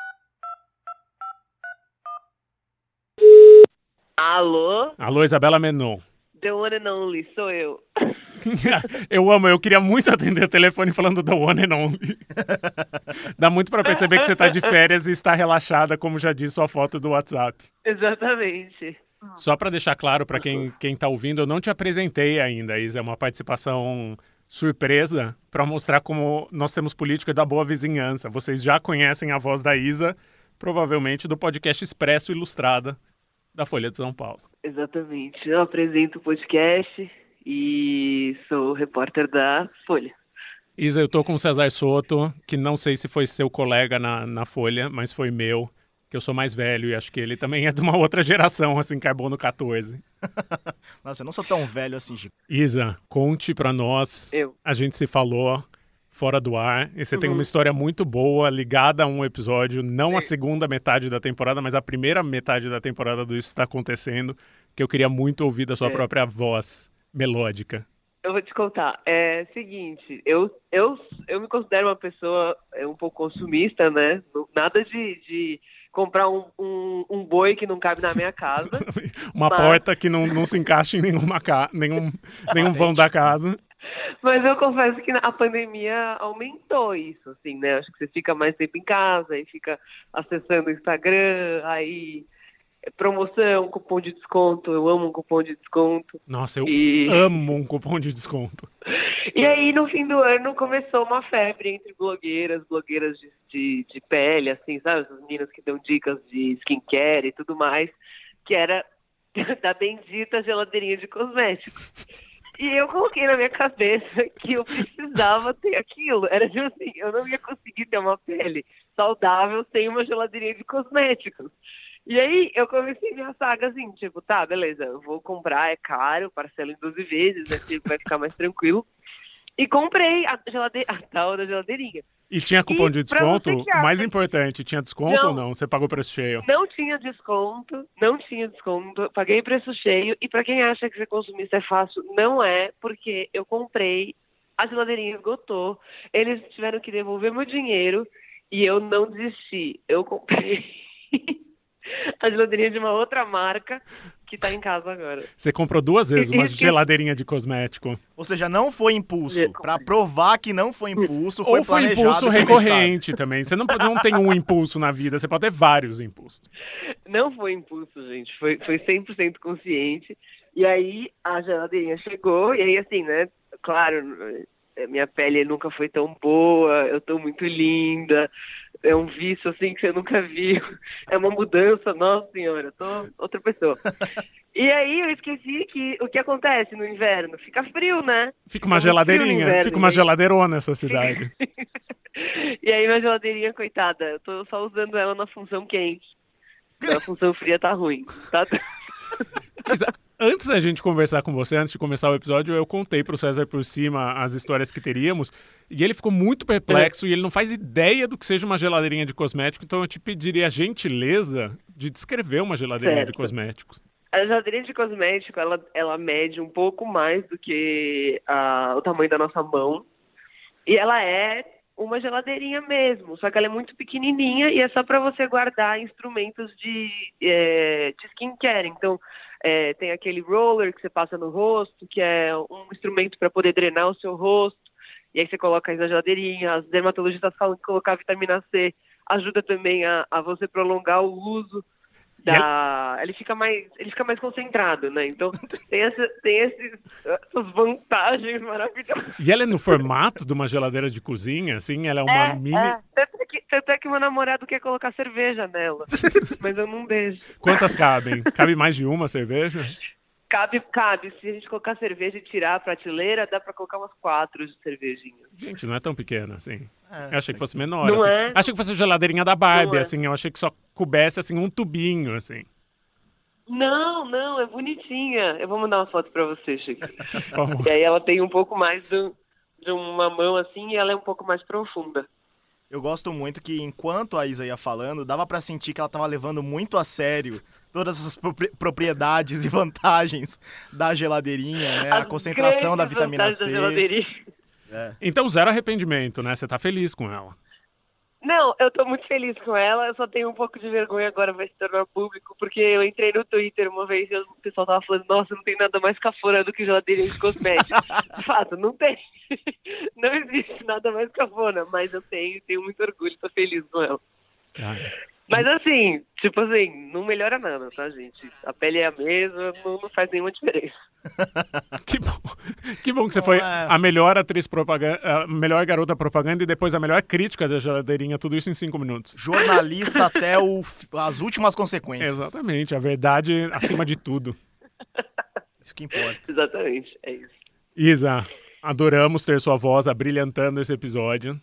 Alô? Alô, Isabela Menon. The one and only, sou eu. eu amo, eu queria muito atender o telefone falando The one and only. Dá muito para perceber que você está de férias e está relaxada, como já disse sua foto do WhatsApp. Exatamente. Só para deixar claro para quem quem está ouvindo, eu não te apresentei ainda, Isa, é uma participação surpresa para mostrar como nós temos política da boa vizinhança. Vocês já conhecem a voz da Isa, provavelmente do podcast Expresso Ilustrada da Folha de São Paulo. Exatamente. Eu apresento o podcast e sou repórter da Folha. Isa, eu tô com o Cesar Soto, que não sei se foi seu colega na, na Folha, mas foi meu, que eu sou mais velho e acho que ele também é de uma outra geração, assim, carbono 14. Nossa, eu não sou tão velho assim, Chico. Isa, conte pra nós. Eu. A gente se falou fora do ar. E você uhum. tem uma história muito boa ligada a um episódio, não a segunda metade da temporada, mas a primeira metade da temporada do Isso Está Acontecendo, que eu queria muito ouvir da sua é. própria voz melódica. Eu vou te contar. É seguinte, eu, eu, eu me considero uma pessoa é, um pouco consumista, né? Nada de, de comprar um, um, um, boi que não cabe na minha casa. uma mas... porta que não, não se encaixa em nenhuma ca... nenhum, nenhum vão da casa. Mas eu confesso que a pandemia aumentou isso, assim, né? Acho que você fica mais tempo em casa e fica acessando o Instagram, aí promoção, cupom de desconto. Eu amo um cupom de desconto. Nossa, eu e... amo um cupom de desconto. E aí, no fim do ano, começou uma febre entre blogueiras, blogueiras de, de, de pele, assim, sabe? Essas meninas que dão dicas de skincare e tudo mais, que era da bendita geladeirinha de cosméticos. E eu coloquei na minha cabeça que eu precisava ter aquilo. Era tipo assim, eu não ia conseguir ter uma pele saudável sem uma geladeirinha de cosméticos. E aí eu comecei minha saga assim, tipo, tá, beleza, eu vou comprar, é caro, parcela em 12 vezes, assim vai ficar mais tranquilo. E comprei a, gelade... a tal da geladeirinha. E tinha cupom E de desconto? acha Mais importante, tinha desconto ou Não. não? Você pagou preço cheio? Não tinha desconto, não tinha desconto, paguei preço cheio. E pra quem acha que ser consumista é fácil, não é, porque eu comprei, a geladeirinha esgotou, eles tiveram que devolver meu dinheiro e eu não desisti. Eu comprei a geladeirinha de uma outra marca que tá em casa agora. Você comprou duas vezes uma geladeirinha de cosmético. Ou seja, não foi impulso. Pra provar que não foi impulso, foi Ou foi impulso recorrente também. Você não, pode- não tem um impulso na vida, você pode ter vários impulsos. Não foi impulso, gente. Foi, foi 100% consciente. E aí a geladeirinha chegou, e aí assim, né? Claro, minha pele nunca foi tão boa, eu tô muito linda. É um vício assim que você nunca viu. É uma mudança, nossa senhora, eu tô outra pessoa. E aí eu esqueci que o que acontece no inverno? Fica frio, né? Fica uma Fica geladeirinha, inverno, fica uma gente. geladeirona essa cidade. E aí minha geladeirinha, coitada, eu tô só usando ela na função quente. Na função fria tá ruim, tá? Antes da gente conversar com você, antes de começar o episódio, eu contei pro César por cima as histórias que teríamos e ele ficou muito perplexo e ele não faz ideia do que seja uma geladeirinha de cosmético, então eu te pediria a gentileza de descrever uma geladeirinha de Certo. cosméticos. A geladeirinha de cosmético, ela, ela mede um pouco mais do que a- o tamanho da nossa mão. E ela é uma geladeirinha mesmo, só que ela é muito pequenininha e é só para você guardar instrumentos de, é, de skincare. Então, é, tem aquele roller que você passa no rosto, que é um instrumento para poder drenar o seu rosto. E aí você coloca aí na geladeirinha. As dermatologistas falam que colocar vitamina C ajuda também a, a você prolongar o uso da. Ele fica mais, ele fica mais concentrado, né? Então tem, essa, tem esses, essas vantagens maravilhosas. E ela é no formato de uma geladeira de cozinha, assim? Ela é uma É, mini. é. Tanto, é que, tanto é que meu namorado quer colocar cerveja nela, mas eu não deixo. Quantas cabem? Cabe mais de uma cerveja? Cabe, cabe. Se a gente colocar cerveja e tirar a prateleira, dá pra colocar umas quatro de cervejinha. Gente, não é tão pequena assim. É. Eu achei que fosse menor. Não assim. é? Achei que fosse geladeirinha da Barbie, Não é. assim. Eu achei que só coubesse assim um tubinho, assim. Não, não, é bonitinha. Eu vou mandar uma foto pra você, Chico. E aí ela tem um pouco mais do, de uma mão assim e ela é um pouco mais profunda. Eu gosto muito que, enquanto a Isa ia falando, dava pra sentir que ela tava levando muito a sério todas essas propri- propriedades e vantagens da geladeirinha, né? A As concentração da vitamina da C. geladeirinha. É. Então, zero arrependimento, né? Você tá feliz com ela. Não, eu tô muito feliz com ela, eu só tenho um pouco de vergonha agora, vai se tornar público, porque eu entrei no Twitter uma vez e o pessoal tava falando, nossa, não tem nada mais cafona do que geladeirinha de cosméticos. de fato, não tem. Não existe nada mais cafona, mas eu tenho, tenho muito orgulho, tô feliz com ela. Cara, Mas assim, tipo assim, não melhora nada, tá, gente? A pele é a mesma, não, não faz nenhuma diferença. que bom. Que bom que você foi é. a melhor atriz propaganda, a melhor garota propaganda e depois a melhor crítica da geladeirinha, tudo isso em cinco minutos. Jornalista até o as últimas consequências. Exatamente, a verdade acima de tudo. Isso que importa. Exatamente, é isso. Isa, adoramos ter sua voz abrilhantando esse episódio.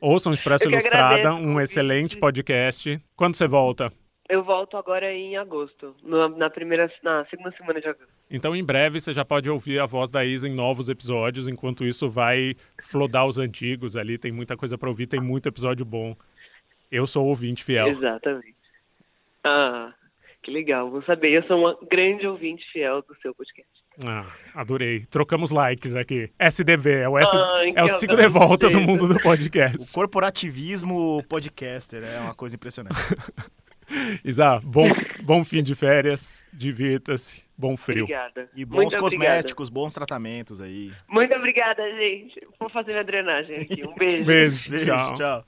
Ouçam Expresso Ilustrada, agradeço um excelente podcast. Quando você volta? Eu volto agora em agosto, na primeira, na segunda semana de agosto. Então, em breve, você já pode ouvir a voz da Isa em novos episódios. Enquanto isso, vai flodar os antigos ali. Tem muita coisa para ouvir, tem muito episódio bom. Eu sou ouvinte fiel. Exatamente. Ah, que legal. Vou saber. Eu sou uma grande ouvinte fiel do seu podcast. Ah, adorei. Trocamos likes aqui. SDV, é o, S... Ai, é o sigo de volta do mundo do O podcast. corporativismo podcaster é uma coisa impressionante. Isa, bom, bom fim de férias, divirta-se, bom frio. Obrigada. E bons Muito cosméticos, bons tratamentos aí. Obrigada. Muito obrigada, gente. Vou fazer minha drenagem aqui. Um beijo. Beijo, Beijo, tchau. tchau.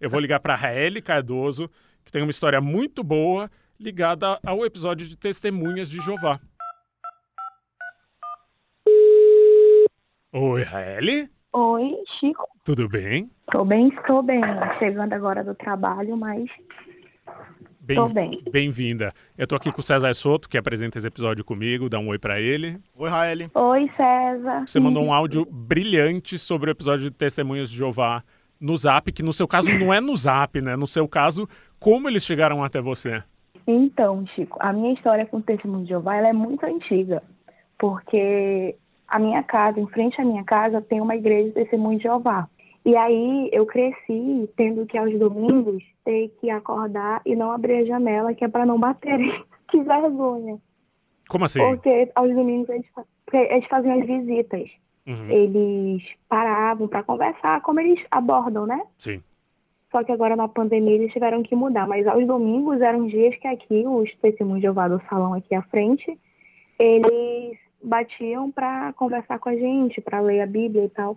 Eu vou ligar para Raeli Cardoso, que tem uma história muito boa ligada ao episódio de Testemunhas de Jeová. Oi, Raeli, Oi, Chico. tudo bem? Tô bem, estou bem. Chegando agora do trabalho, mas Bem- tô bem. Bem-vinda. Eu tô aqui com o César Soto, que apresenta esse episódio comigo, dá um oi para ele. Oi, Raeli. Oi, César. Você mandou um áudio brilhante sobre o episódio de Testemunhas de Jeová no Zap, que no seu caso não é no Zap, né? No seu caso, como eles chegaram até você? Então, Chico, a minha história com o Testemunho de Jeová ela é muito antiga, porque a minha casa, em frente à minha casa, tem uma igreja de testemunho de Jeová. E aí eu cresci tendo que aos domingos ter que acordar e não abrir a janela, que é para não baterem. que vergonha. Como assim? Porque aos domingos eles, eles faziam as visitas. Uhum, Eles paravam para conversar, como eles abordam, né? Sim. Só que agora na pandemia eles tiveram que mudar. Mas aos domingos eram dias que aqui, os testemunhos de Jeová do salão aqui à frente, eles batiam para conversar com a gente, para ler a Bíblia e tal.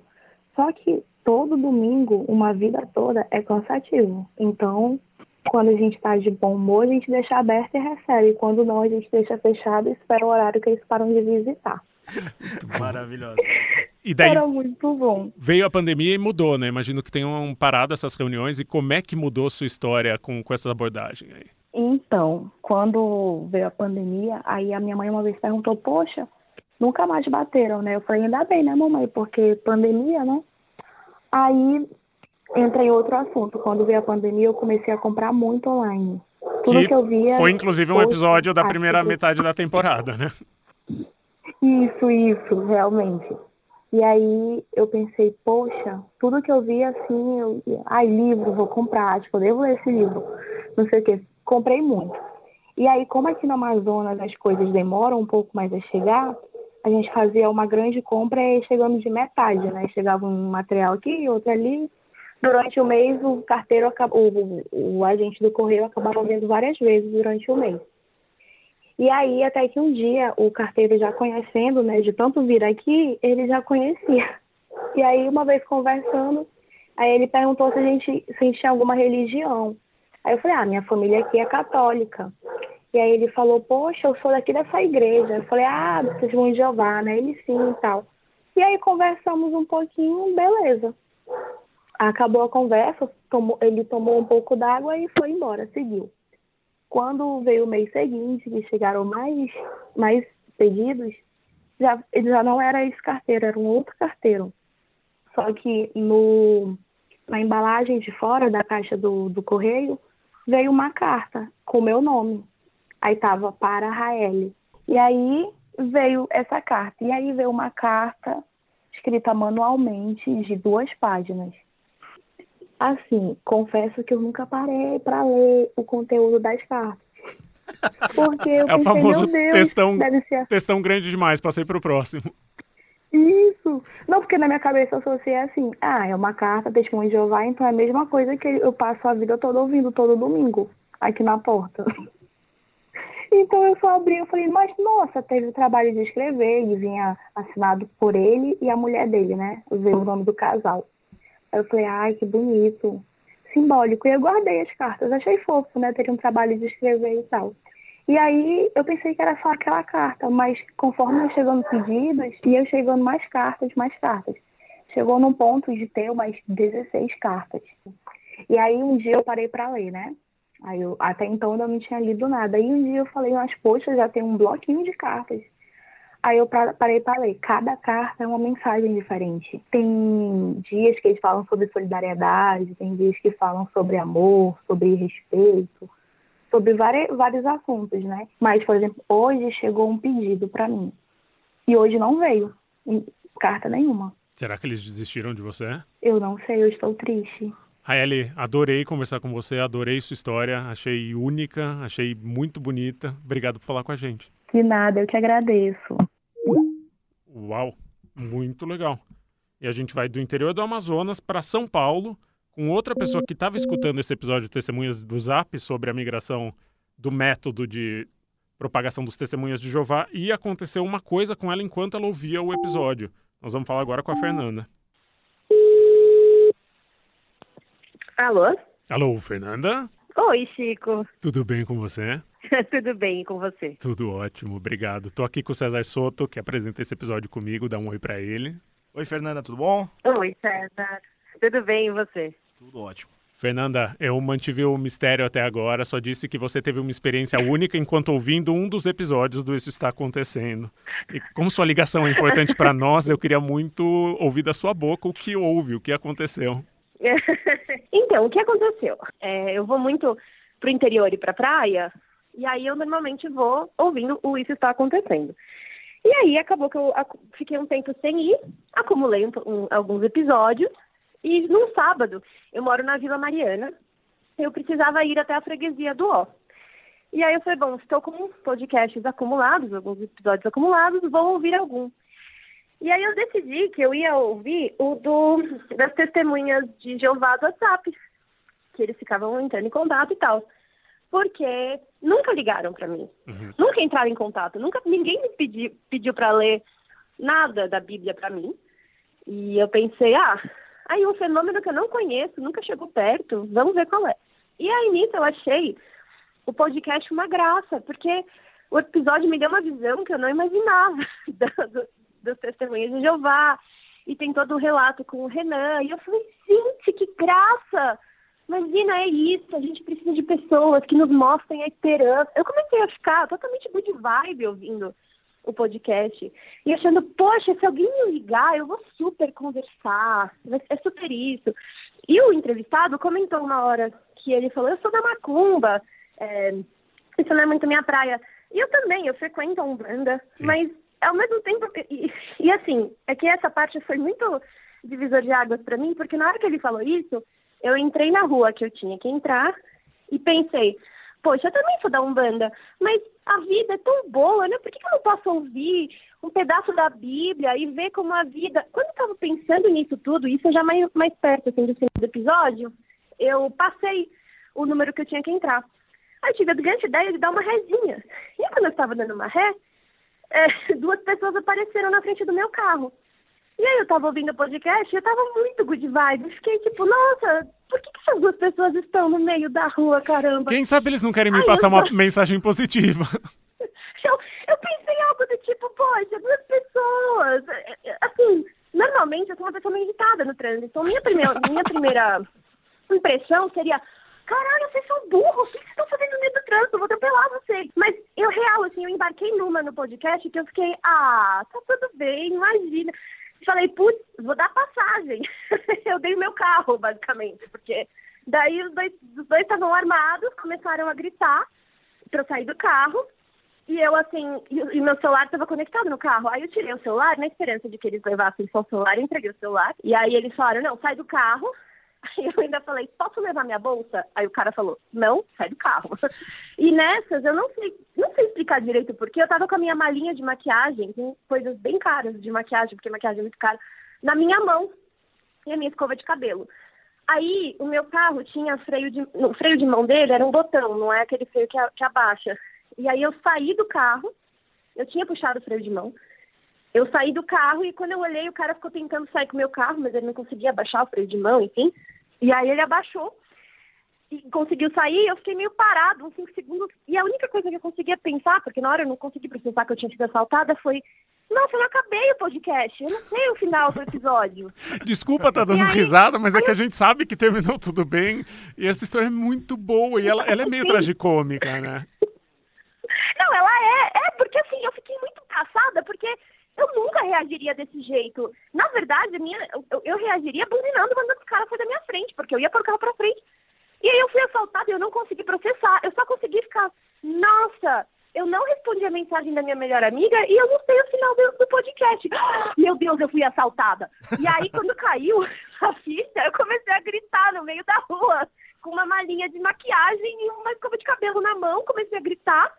Só que todo domingo, uma vida toda, é cansativo. Então, quando a gente está de bom humor, a gente deixa aberto e recebe. Quando não, a gente deixa fechado e espera o horário que eles param de visitar. Maravilhosa. E daí Era muito bom. veio a pandemia e mudou, né? Imagino que tenham parado essas reuniões. E como é que mudou sua história com, com essa abordagem aí? Então, quando veio a pandemia, aí a minha mãe uma vez perguntou, poxa, nunca mais bateram, né? Eu falei, ainda bem, né, mamãe? Porque pandemia, né? Aí entra em outro assunto. Quando veio a pandemia, eu comecei a comprar muito online. Tudo que, eu via. foi inclusive um episódio da primeira que- metade da temporada, né? Isso, isso, realmente. E aí eu pensei, poxa, tudo que eu vi assim, eu, ai, livro, vou comprar, tipo, eu devo ler esse livro, não sei o quê. Comprei muito. E aí, como aqui no Amazonas as coisas demoram um pouco mais a chegar, a gente fazia uma grande compra e chegando de metade, né? Chegava um material aqui, outro ali. Durante o mês, o carteiro, o, o agente do correio acabava vendo várias vezes durante o mês. E aí, até que um dia, o carteiro já conhecendo, né, de tanto vir aqui, ele já conhecia. E aí, uma vez conversando, aí ele perguntou se a gente, se a gente tinha alguma religião. Aí eu falei, ah, minha família aqui é católica. E aí ele falou, poxa, eu sou daqui dessa igreja. Eu falei, ah, vocês vão de Jeová, né? Ele sim e tal. E aí conversamos um pouquinho, beleza. Acabou a conversa, tomou- ele tomou um pouco d'água e foi embora, seguiu. Quando veio o mês seguinte, que chegaram mais, mais pedidos, já, ele já não era esse carteiro, era um outro carteiro. Só que no, na embalagem de fora da caixa do, do correio veio uma carta com meu nome. Aí tava para Raeli. E aí veio essa carta. E aí veio uma carta escrita manualmente de duas páginas. Assim, confesso que eu nunca parei para ler o conteúdo das cartas. Porque eu É o pensei, famoso meu Deus, textão- deve ser Textão grande demais, passei pro próximo. isso. Não, porque na minha cabeça eu associei assim, ah, é uma carta, testemunho de Jeová, então é a mesma coisa que eu passo a vida toda ouvindo todo domingo, aqui na porta. Então eu só abri e falei, mas nossa, teve o trabalho de escrever e vinha assinado por ele e a mulher dele, né? O nome do casal. Aí eu falei, ai, que bonito, simbólico. E eu guardei as cartas, achei fofo, né? Teria um trabalho de escrever e tal. E aí eu pensei que era só aquela carta, mas conforme eu chegando pedidos, ia chegando mais cartas, mais cartas. Chegou num ponto de ter umas 16 cartas. E aí um dia eu parei para ler, né? Aí eu, até então eu não tinha lido nada. Aí um dia eu falei, mas poxa, já tem um bloquinho de cartas. Aí eu parei para ler. Cada carta é uma mensagem diferente. Tem dias que eles falam sobre solidariedade, tem dias que falam sobre amor, sobre respeito, sobre vari- vários assuntos, né? Mas, por exemplo, hoje chegou um pedido para mim. E hoje não veio carta nenhuma. Será que eles desistiram de você? Eu não sei, eu estou triste. Raeli, adorei conversar com você, adorei sua história, achei única, achei muito bonita. Obrigado por falar com a gente. De nada, eu que agradeço. Uau, muito legal. E a gente vai do interior do Amazonas para São Paulo com outra pessoa que estava escutando esse episódio de Testemunhas do Zap sobre a migração do método de propagação dos testemunhas de Jeová e aconteceu uma coisa com ela enquanto ela ouvia o episódio. Nós vamos falar agora com a Fernanda. Alô? Alô, Fernanda? Oi, Chico. Tudo bem com você? Tudo bem com você? Tudo ótimo, obrigado. Tô aqui com o César Soto, que apresenta esse episódio comigo, dá um oi pra ele. Oi, Fernanda, tudo bom? Oi, César. Tudo bem e você? Tudo ótimo. Fernanda, eu mantive o mistério até agora, só disse que você teve uma experiência única enquanto ouvindo um dos episódios do Isso Está Acontecendo. E como sua ligação é importante para nós, eu queria muito ouvir da sua boca o que houve, o que aconteceu. então, o que aconteceu? É, eu vou muito pro interior e pra praia, e aí eu normalmente vou ouvindo o Isso Está Acontecendo. E aí acabou que eu fiquei um tempo sem ir, acumulei um- um- alguns episódios, e num sábado, eu moro na Vila Mariana, eu precisava ir até a freguesia do Ó. E aí eu falei, bom, estou com podcasts acumulados, alguns episódios acumulados, vou ouvir algum. E aí eu decidi que eu ia ouvir o do, das testemunhas de Jeová do WhatsApp, que eles ficavam entrando em contato e tal. Porque nunca ligaram para mim, nunca entraram em contato, nunca ninguém me pedi, pediu para ler nada da Bíblia para mim. E eu pensei, ah, aí um fenômeno que eu não conheço, nunca chegou perto, vamos ver qual é. E aí nisso eu achei o podcast uma graça, porque o episódio me deu uma visão que eu não imaginava do, dos testemunhos de Jeová. E tem todo o relato com o Renan. E eu falei, gente, que graça! Imagina, é isso, a gente precisa de pessoas que nos mostrem a esperança. Eu comecei a ficar totalmente good vibe ouvindo o podcast e achando, poxa, se alguém me ligar, eu vou super conversar, é super isso. E o entrevistado comentou uma hora que ele falou, eu sou da Macumba, é, isso não é muito minha praia. E eu também, eu frequento a Umbanda, mas ao mesmo tempo, e, e assim, é que essa parte foi muito divisor de águas para mim, porque na hora que ele falou isso, eu entrei na rua que eu tinha que entrar e pensei, poxa, eu também sou da Umbanda, mas a vida é tão boa, né? Por que, que eu não posso ouvir um pedaço da Bíblia e ver como a vida. Quando eu estava pensando nisso tudo, isso já mais, mais perto assim, do final do episódio, eu passei o número que eu tinha que entrar. Aí tive a grande ideia de dar uma rezinha. E quando eu estava dando uma ré, é, duas pessoas apareceram na frente do meu carro. E aí eu tava ouvindo o podcast e eu tava muito good vibe. Eu Fiquei tipo, nossa, por que, que essas duas pessoas estão no meio da rua, caramba? Quem sabe eles não querem me Ai, passar eu uma mensagem positiva. Eu, eu pensei algo do tipo, poxa, duas pessoas. É, é, Assim, normalmente eu sou uma pessoa meio irritada no trânsito. Então, minha primeira, minha primeira impressão seria. Caralho, vocês são burros, o que vocês estão fazendo no meio do trânsito? Eu vou atropelar vocês. Mas eu, real, assim, eu embarquei numa no podcast que eu fiquei, ah, tá tudo bem, imagina. Falei, putz, vou dar passagem. eu dei o meu carro, basicamente, porque daí os dois estavam armados, começaram a gritar pra eu sair do carro. E eu, assim, e, meu celular estava conectado no carro. Aí eu tirei o celular na esperança de que eles levassem só o celular, entreguei o celular. E aí eles falaram, não, sai do carro. Aí eu ainda falei, posso levar minha bolsa? Aí o cara falou, não, sai do carro. E nessas, eu não sei, não sei explicar direito porque eu tava com a minha malinha de maquiagem, tem coisas bem caras de maquiagem, porque maquiagem é muito cara, na minha mão. E a minha escova de cabelo. Aí o meu carro tinha freio de. O freio de mão dele era um botão, não é aquele freio que, a- que abaixa. E aí eu saí do carro, eu tinha puxado o freio de mão. Eu saí do carro e quando eu olhei, o cara ficou tentando sair com o meu carro, mas ele não conseguia abaixar o freio de mão, enfim. E aí ele abaixou e conseguiu sair, eu fiquei meio parado, uns 5 segundos. E a única coisa que eu conseguia pensar, porque na hora eu não consegui processar que eu tinha sido assaltada, foi: Nossa, eu não acabei o podcast, eu não sei o final do episódio. Desculpa tá dando aí- risada, mas é que a gente sabe que terminou tudo bem. E essa história é muito boa. E ela, ela é meio Sim. tragicômica, né? Não, ela é, é, porque assim, eu fiquei muito passada, porque eu nunca reagiria desse jeito. Na verdade, minha, eu, eu reagiria buzinando mandando o cara sair da minha frente, porque eu ia pôr o carro pra frente. E aí eu fui assaltada e eu não consegui processar. Eu só consegui ficar, nossa, eu não respondi a mensagem da minha melhor amiga e eu não sei o final do, do podcast. Meu Deus, eu fui assaltada. E aí, quando caiu a ficha, eu comecei a gritar no meio da rua, com uma malinha de maquiagem e uma escova de cabelo na mão, comecei a gritar.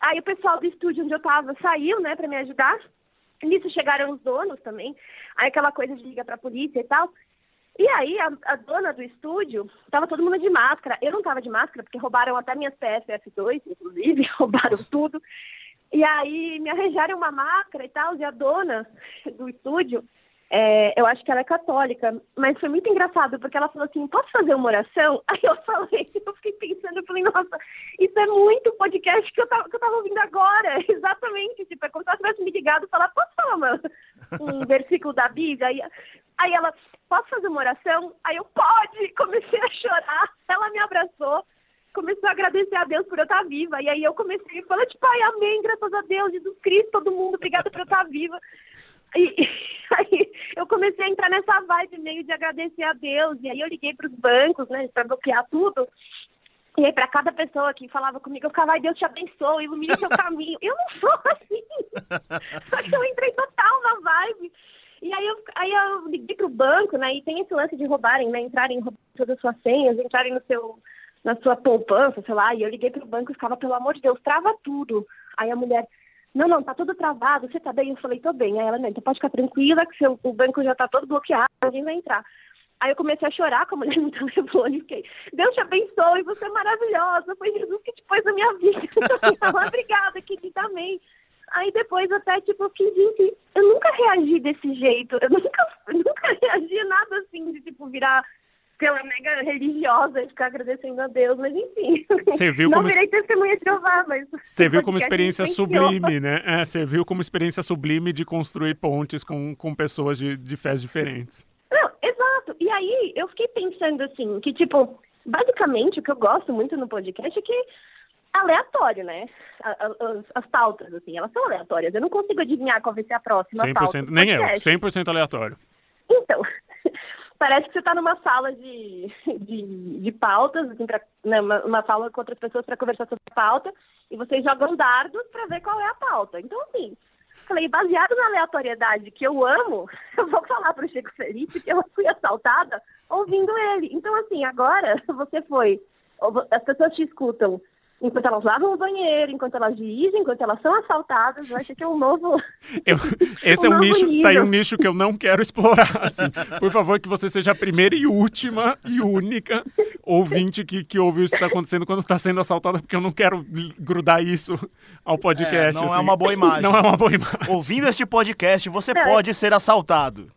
Aí o pessoal do estúdio onde eu tava saiu, né, pra me ajudar. Nisso chegaram os donos também. Aí aquela coisa de ligar pra polícia e tal. E aí a, a dona do estúdio, tava todo mundo de máscara. Eu não tava de máscara, porque roubaram até minhas PSF2, inclusive, roubaram tudo. E aí me arranjaram uma máscara e tal, e a dona do estúdio, é, eu acho que ela é católica, mas foi muito engraçado, porque ela falou assim, posso fazer uma oração? Aí eu falei, eu fiquei pensando, eu falei, nossa, isso é muito podcast que eu tava, que eu tava ouvindo agora, exatamente, tipo, é como se ela tivesse me ligado e falar, posso falar uma, um versículo da Bíblia? Aí, aí ela, posso fazer uma oração? Aí eu, pode! Comecei a chorar, ela me abraçou, começou a agradecer a Deus por eu estar viva. E aí eu comecei a falar, tipo, ai, amém, graças a Deus, Jesus Cristo, todo mundo, obrigada por eu estar viva. E, e aí eu comecei a entrar nessa vibe meio de agradecer a Deus. E aí eu liguei para os bancos, né, para bloquear tudo. E aí, para cada pessoa que falava comigo, eu ficava, ai, Deus te abençoe, ilumine seu caminho. Eu não sou assim. Só que eu entrei total na vibe. E aí eu, aí eu liguei pro banco, né? E tem esse lance de roubarem, né? Entrarem roubar todas as suas senhas, entrarem no seu, na sua poupança, sei lá. E eu liguei pro banco e ficava, pelo amor de Deus, trava tudo. Aí a mulher, não, não, tá tudo travado, você tá bem? Eu falei, tô bem. Aí ela, não, então pode ficar tranquila que seu, o banco já tá todo bloqueado, ninguém vai entrar. Aí eu comecei a chorar com a mulher no telefone, fiquei, Deus te abençoe, você é maravilhosa, foi Jesus que te pôs na minha vida. Ela, obrigada, querida, também. Aí depois até, tipo, eu fiquei, gente, eu nunca reagi desse jeito, eu nunca, nunca reagi nada assim, de, tipo, virar pela mega religiosa e ficar agradecendo a Deus, mas enfim. Serviu Não como virei testemunha de Jeová, mas... Serviu como experiência sublime, né? É, serviu como experiência sublime de construir pontes com, com pessoas de, de fés diferentes. Não, exato. E aí eu fiquei pensando assim, que tipo, basicamente o que eu gosto muito no podcast é que é aleatório, né? As, as pautas, assim, elas são aleatórias. Eu não consigo adivinhar qual vai ser a próxima pauta. 100%, do nem eu, podcast. 100% aleatório. Então, parece que você está numa sala de, de, de pautas, assim, pra, né, uma, uma sala com outras pessoas para conversar sobre pauta, e vocês jogam dardos para ver qual é a pauta. Então, assim, falei, baseado na aleatoriedade que eu amo, eu vou falar para o Chico Felipe que eu fui assaltada ouvindo ele. Então, assim, agora você foi, as pessoas te escutam enquanto elas lavam o banheiro, enquanto elas dirigem, enquanto elas são assaltadas, eu acho que é um novo... Eu- esse é um novo nicho, tá aí nível. um nicho que eu não quero explorar, assim. Por favor, que você seja a primeira e última e única ouvinte que, que ouve isso que está acontecendo quando está sendo assaltada, porque eu não quero grudar isso ao podcast. É, não é assim. uma boa imagem. Não é uma boa imagem. Ouvindo este podcast, você Não, é- pode ser assaltado.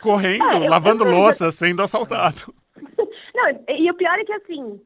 Correndo, É, lavando louça, sendo assaltado. Não, e o pior é que assim,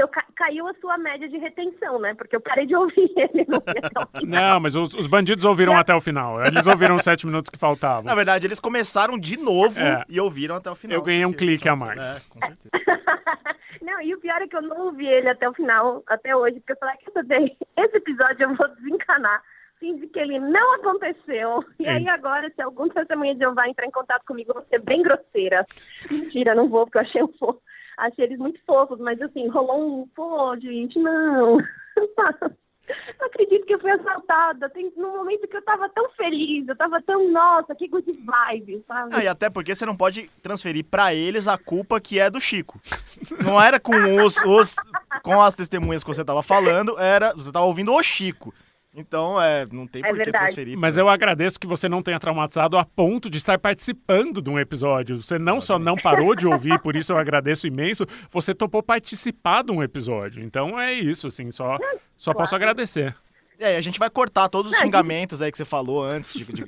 eu ca- caiu a sua média de retenção, né? Porque eu parei de ouvir ele no final. Não, mas os, os bandidos ouviram até o final. Eles ouviram os sete minutos que faltavam. Na verdade, eles começaram de novo É. e ouviram até o final. Eu ganhei um clique a mais. É, com certeza. Não, e o pior é que eu não ouvi ele até o final, até hoje, porque eu falei, quer saber, esse episódio eu vou desencanar. Fingir que ele não aconteceu. E aí agora, se algum testemunha de Jeová entrar em contato comigo, eu vou ser bem grosseira. Mentira, não vou, porque eu achei um fofo. Achei eles muito fofos, mas assim, rolou um, pô, gente, não. Não acredito que eu fui assaltada. Tem, no momento que eu tava tão feliz, eu tava tão, nossa, que good vibe, sabe? Ah, e até porque você não pode transferir pra eles a culpa que é do Chico. Não era com os, os com as testemunhas que você tava falando, era você tava ouvindo o Chico. Então, é, não tem É por que transferir. Mas eu agradeço que você não tenha traumatizado a ponto de estar participando de um episódio. Você não só não parou de ouvir, por isso eu agradeço imenso, você topou participar de um episódio. Então é isso, assim, só, só posso agradecer. E aí, a gente vai cortar todos os Não, xingamentos aí que você falou antes, de, de- de-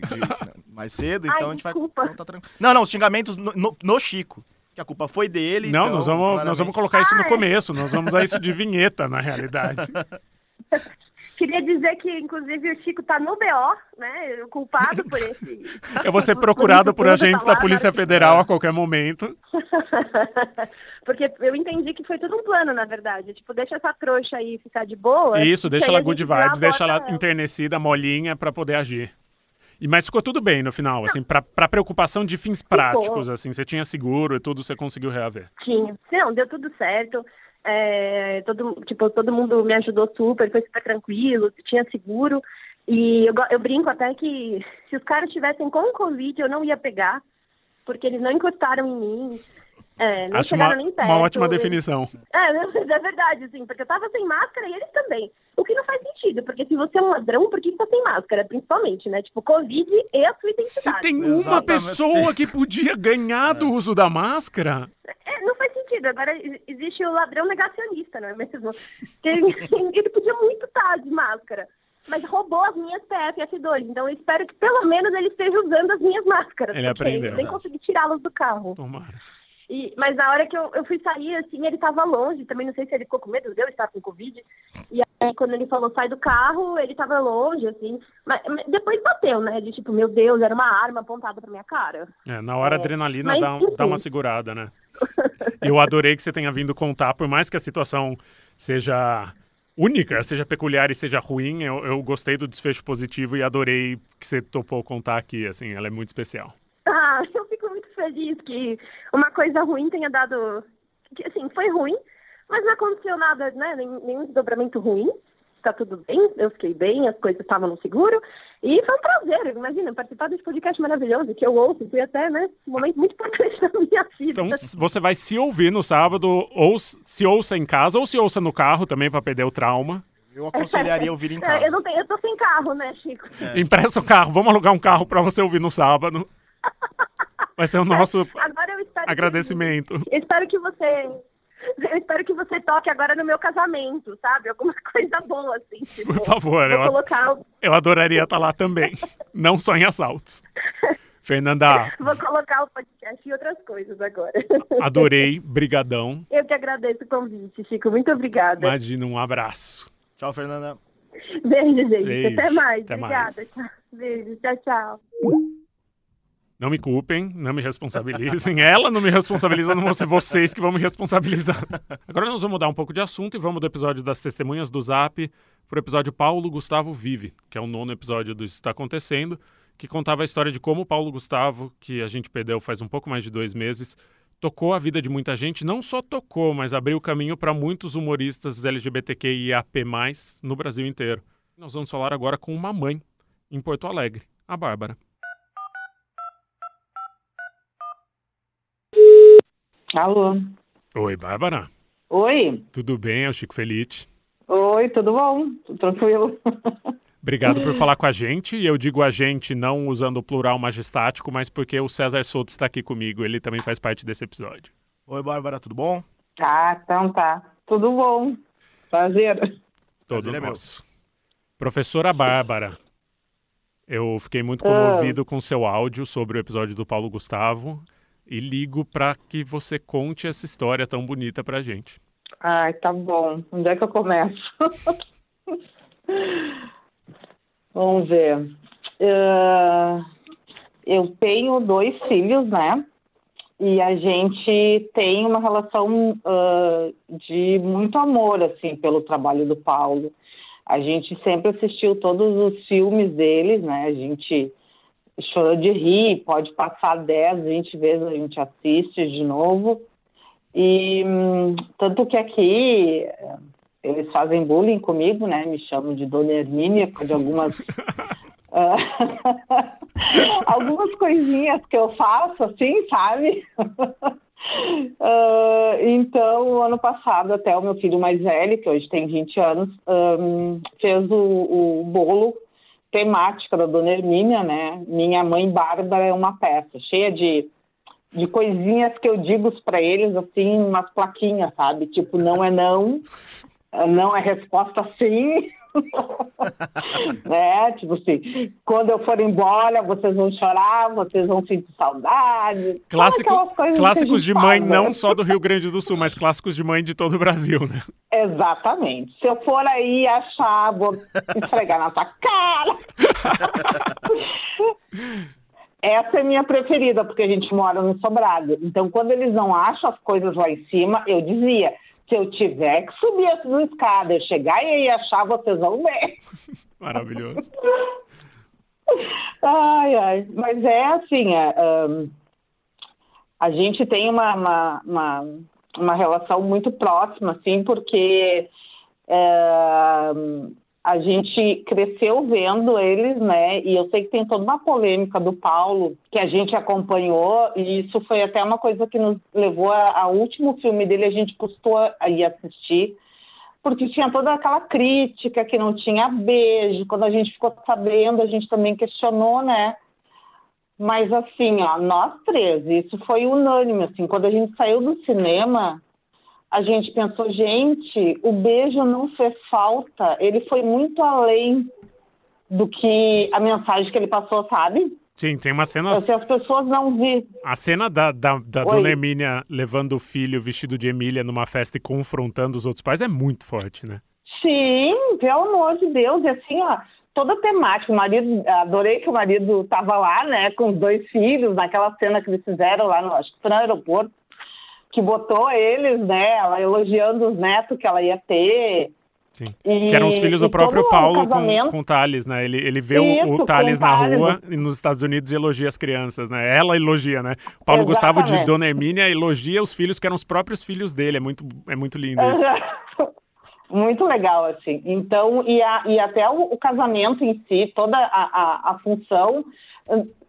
mais cedo, então Ai, a gente vai... Então tá tranquilo. Não, não, os xingamentos no, no- no Chico, que a culpa foi dele, Não, então, nós, vamos, nós claramente- vamos colocar isso no começo, nós vamos usar isso de vinheta, na realidade. Queria dizer que, inclusive, o Chico tá no BO, né? Culpado por esse. Eu vou ser por procurado por tudo, agentes tá da lá, Polícia Federal a qualquer momento. Porque eu entendi que foi tudo um plano, na verdade. Tipo, deixa essa trouxa aí ficar de boa. Isso, deixa ela good vibes, deixa ela enternecida, molinha, pra poder agir. E, mas ficou tudo bem no final, assim, pra, pra preocupação de fins práticos, assim, você tinha seguro e tudo, você conseguiu reaver. Tinha. Não, deu tudo certo. É, todo, tipo, todo mundo me ajudou super, foi super tranquilo, tinha seguro. E eu, eu brinco até que se os caras estivessem com Covid, eu não ia pegar, porque eles não encostaram em mim. É, não Acho uma, nem perto. uma ótima definição. É, é verdade, assim, porque eu tava sem máscara e eles também. O que não faz sentido, porque se você é um ladrão, por que você tá sem máscara? Principalmente, né? Tipo, Covid e a sua Se identidade. tem uma Exatamente. pessoa que podia ganhar do uso da máscara, É, não faz sentido. Agora existe o ladrão negacionista, não é mesmo? Que ele podia muito estar de máscara, mas roubou as minhas PFF2. Então eu espero que pelo menos ele esteja usando as minhas máscaras. Ele aprendeu. Eu nem consegui tirá-las do carro. tomara. E, mas na hora que eu, eu fui sair, assim, ele tava longe. Também não sei se ele ficou com medo de eu estar com Covid. E aí, quando ele falou sai do carro, ele tava longe, assim. Mas, mas depois bateu, né? De tipo, meu Deus, era uma arma apontada pra minha cara. É, na hora a É, adrenalina dá, dá uma segurada, né? Eu adorei que você tenha vindo contar, por mais que a situação seja única, seja peculiar e seja ruim, eu, eu gostei do desfecho positivo e adorei que você topou contar aqui, assim, ela é muito especial. Ah, eu fico muito feliz que uma coisa ruim tenha dado. Que, assim, foi ruim, Mas não aconteceu nada, né? Nenhum desdobramento ruim. Tá tudo bem, eu fiquei bem, as coisas estavam no seguro. E foi um prazer, imagina, participar desse podcast maravilhoso que eu ouço, foi até, né, um momento muito importante da minha vida. Então você vai se ouvir no sábado, ou se ouça em casa, ou se ouça no carro também para perder o trauma. Eu aconselharia ouvir em É, casa. eu, não tenho, eu tô sem carro, né, Chico? Empresta o carro, vamos alugar um carro para você ouvir no sábado. Vai ser o nosso Agora eu espero que- agradecimento. Eu espero que você. Eu espero que você toque agora no meu casamento, sabe? Alguma coisa boa, assim. Tipo, Por favor, eu, colocar, o- eu adoraria estar lá também. Não só em assaltos. Fernanda, vou colocar o podcast e outras coisas agora. adorei, brigadão. Eu que agradeço o convite, Chico. Muito obrigada. Imagina, um abraço. Tchau, Fernanda. Beijo, gente. Beijo. Até mais. Até obrigada. mais. Tchau. Beijo. Tchau, tchau. Não me culpem, não me responsabilizem. Ela não me responsabiliza, não vão ser vocês que vão me responsabilizar. Agora nós vamos mudar um pouco de assunto e vamos do episódio das testemunhas do Zap pro episódio Paulo Gustavo Vive, que é o nono episódio do Isso Está Acontecendo, que contava a história de como o Paulo Gustavo, que a gente perdeu faz um pouco mais de dois meses, tocou a vida de muita gente. Não só tocou, mas abriu caminho para muitos humoristas LGBTQIAP+, no Brasil inteiro. Nós vamos falar agora com uma mãe em Porto Alegre, a Bárbara. Alô? Oi, Bárbara. Oi? Tudo bem? É o Chico Felite. Oi, tudo bom? Tudo tranquilo? Obrigado por falar com a gente. E eu digo a gente não usando o plural majestático, mas porque o César Souto está aqui comigo. Ele também faz parte desse episódio. Oi, Bárbara, tudo bom? Ah, então tá. Tudo bom. Prazer. Todo Prazer é meu. nosso. Professora Bárbara, eu fiquei muito Ah. comovido com seu áudio sobre o episódio do Paulo Gustavo e ligo para que você conte essa história tão bonita pra gente. Ai, tá bom. Onde é que eu começo? Vamos ver. Ah, eu tenho dois filhos, né? E a gente tem uma relação ah, de muito amor, assim, pelo trabalho do Paulo. A gente sempre assistiu todos os filmes deles, né? A gente chorou de rir, pode passar 10, 20 vezes, a gente assiste de novo. E hum, tanto que aqui eh, eles fazem bullying comigo, né? Me chamam de Dona Hermínia por de algumas ah, algumas coisinhas que eu faço, assim, sabe? Ah, então, ano passado, até o meu filho mais velho, que hoje tem 20 anos, hum, fez o, o bolo temática da Dona Hermínia, né? Minha mãe Bárbara é uma peça cheia de, de coisinhas que eu digo para eles, assim, umas plaquinhas, sabe? Tipo, não é não, não é resposta sim. Né? Tipo assim, quando eu for embora, vocês vão chorar, vocês vão sentir saudade. Clássico- clássicos de mãe, faz, né? não só do Rio Grande do Sul, mas clássicos de mãe de todo o Brasil, né? Exatamente. Se eu for aí achar, vou esfregar na tua cara. Essa é minha preferida, porque a gente mora no sobrado. Então, quando eles não acham as coisas lá em cima, eu dizia: se eu tiver que subir essa escada, eu chegar e achar, vocês vão ver. Maravilhoso. Ai, ai. Mas é assim, é, ahn, a gente tem uma, uma, uma, uma relação muito próxima, assim, porque é, a gente cresceu vendo eles, né? E eu sei que tem toda uma polêmica do Paulo que a gente acompanhou, e isso foi até uma coisa que nos levou ao último filme dele, a gente custou a ir assistir, porque tinha toda aquela crítica que não tinha beijo. Quando a gente ficou sabendo, a gente também questionou, né? Mas assim, ó, nós três, isso foi unânime, assim, quando a gente saiu do cinema, a gente pensou, gente, o beijo não fez falta, ele foi muito além do que a mensagem que ele passou, sabe? Sim, tem uma cena. Se as pessoas não vi, A cena da, da, da. Dona Hermínia levando o filho vestido de Emília numa festa e confrontando os outros pais é muito forte, né? Sim, pelo amor de Deus. E assim, ó, toda a temática. O marido, adorei que o marido tava lá, né, com os dois filhos, naquela cena que eles fizeram lá, no, acho que foi no aeroporto, que botou eles, né, ela elogiando os netos que ela ia ter. Sim. E- Que eram os filhos do próprio o Paulo com, casamento- com o Thales, né? Ele, ele vê o- Isso, o com Thales o na Thales. rua nos Estados Unidos e elogia as crianças, né? Ela elogia, né? O Paulo Gustavo de. Dona Hermínia elogia os filhos que eram os próprios filhos dele. É muito, é muito lindo isso. Muito legal, assim. Então, e, a- e até o, o casamento em si, toda a, a, a função,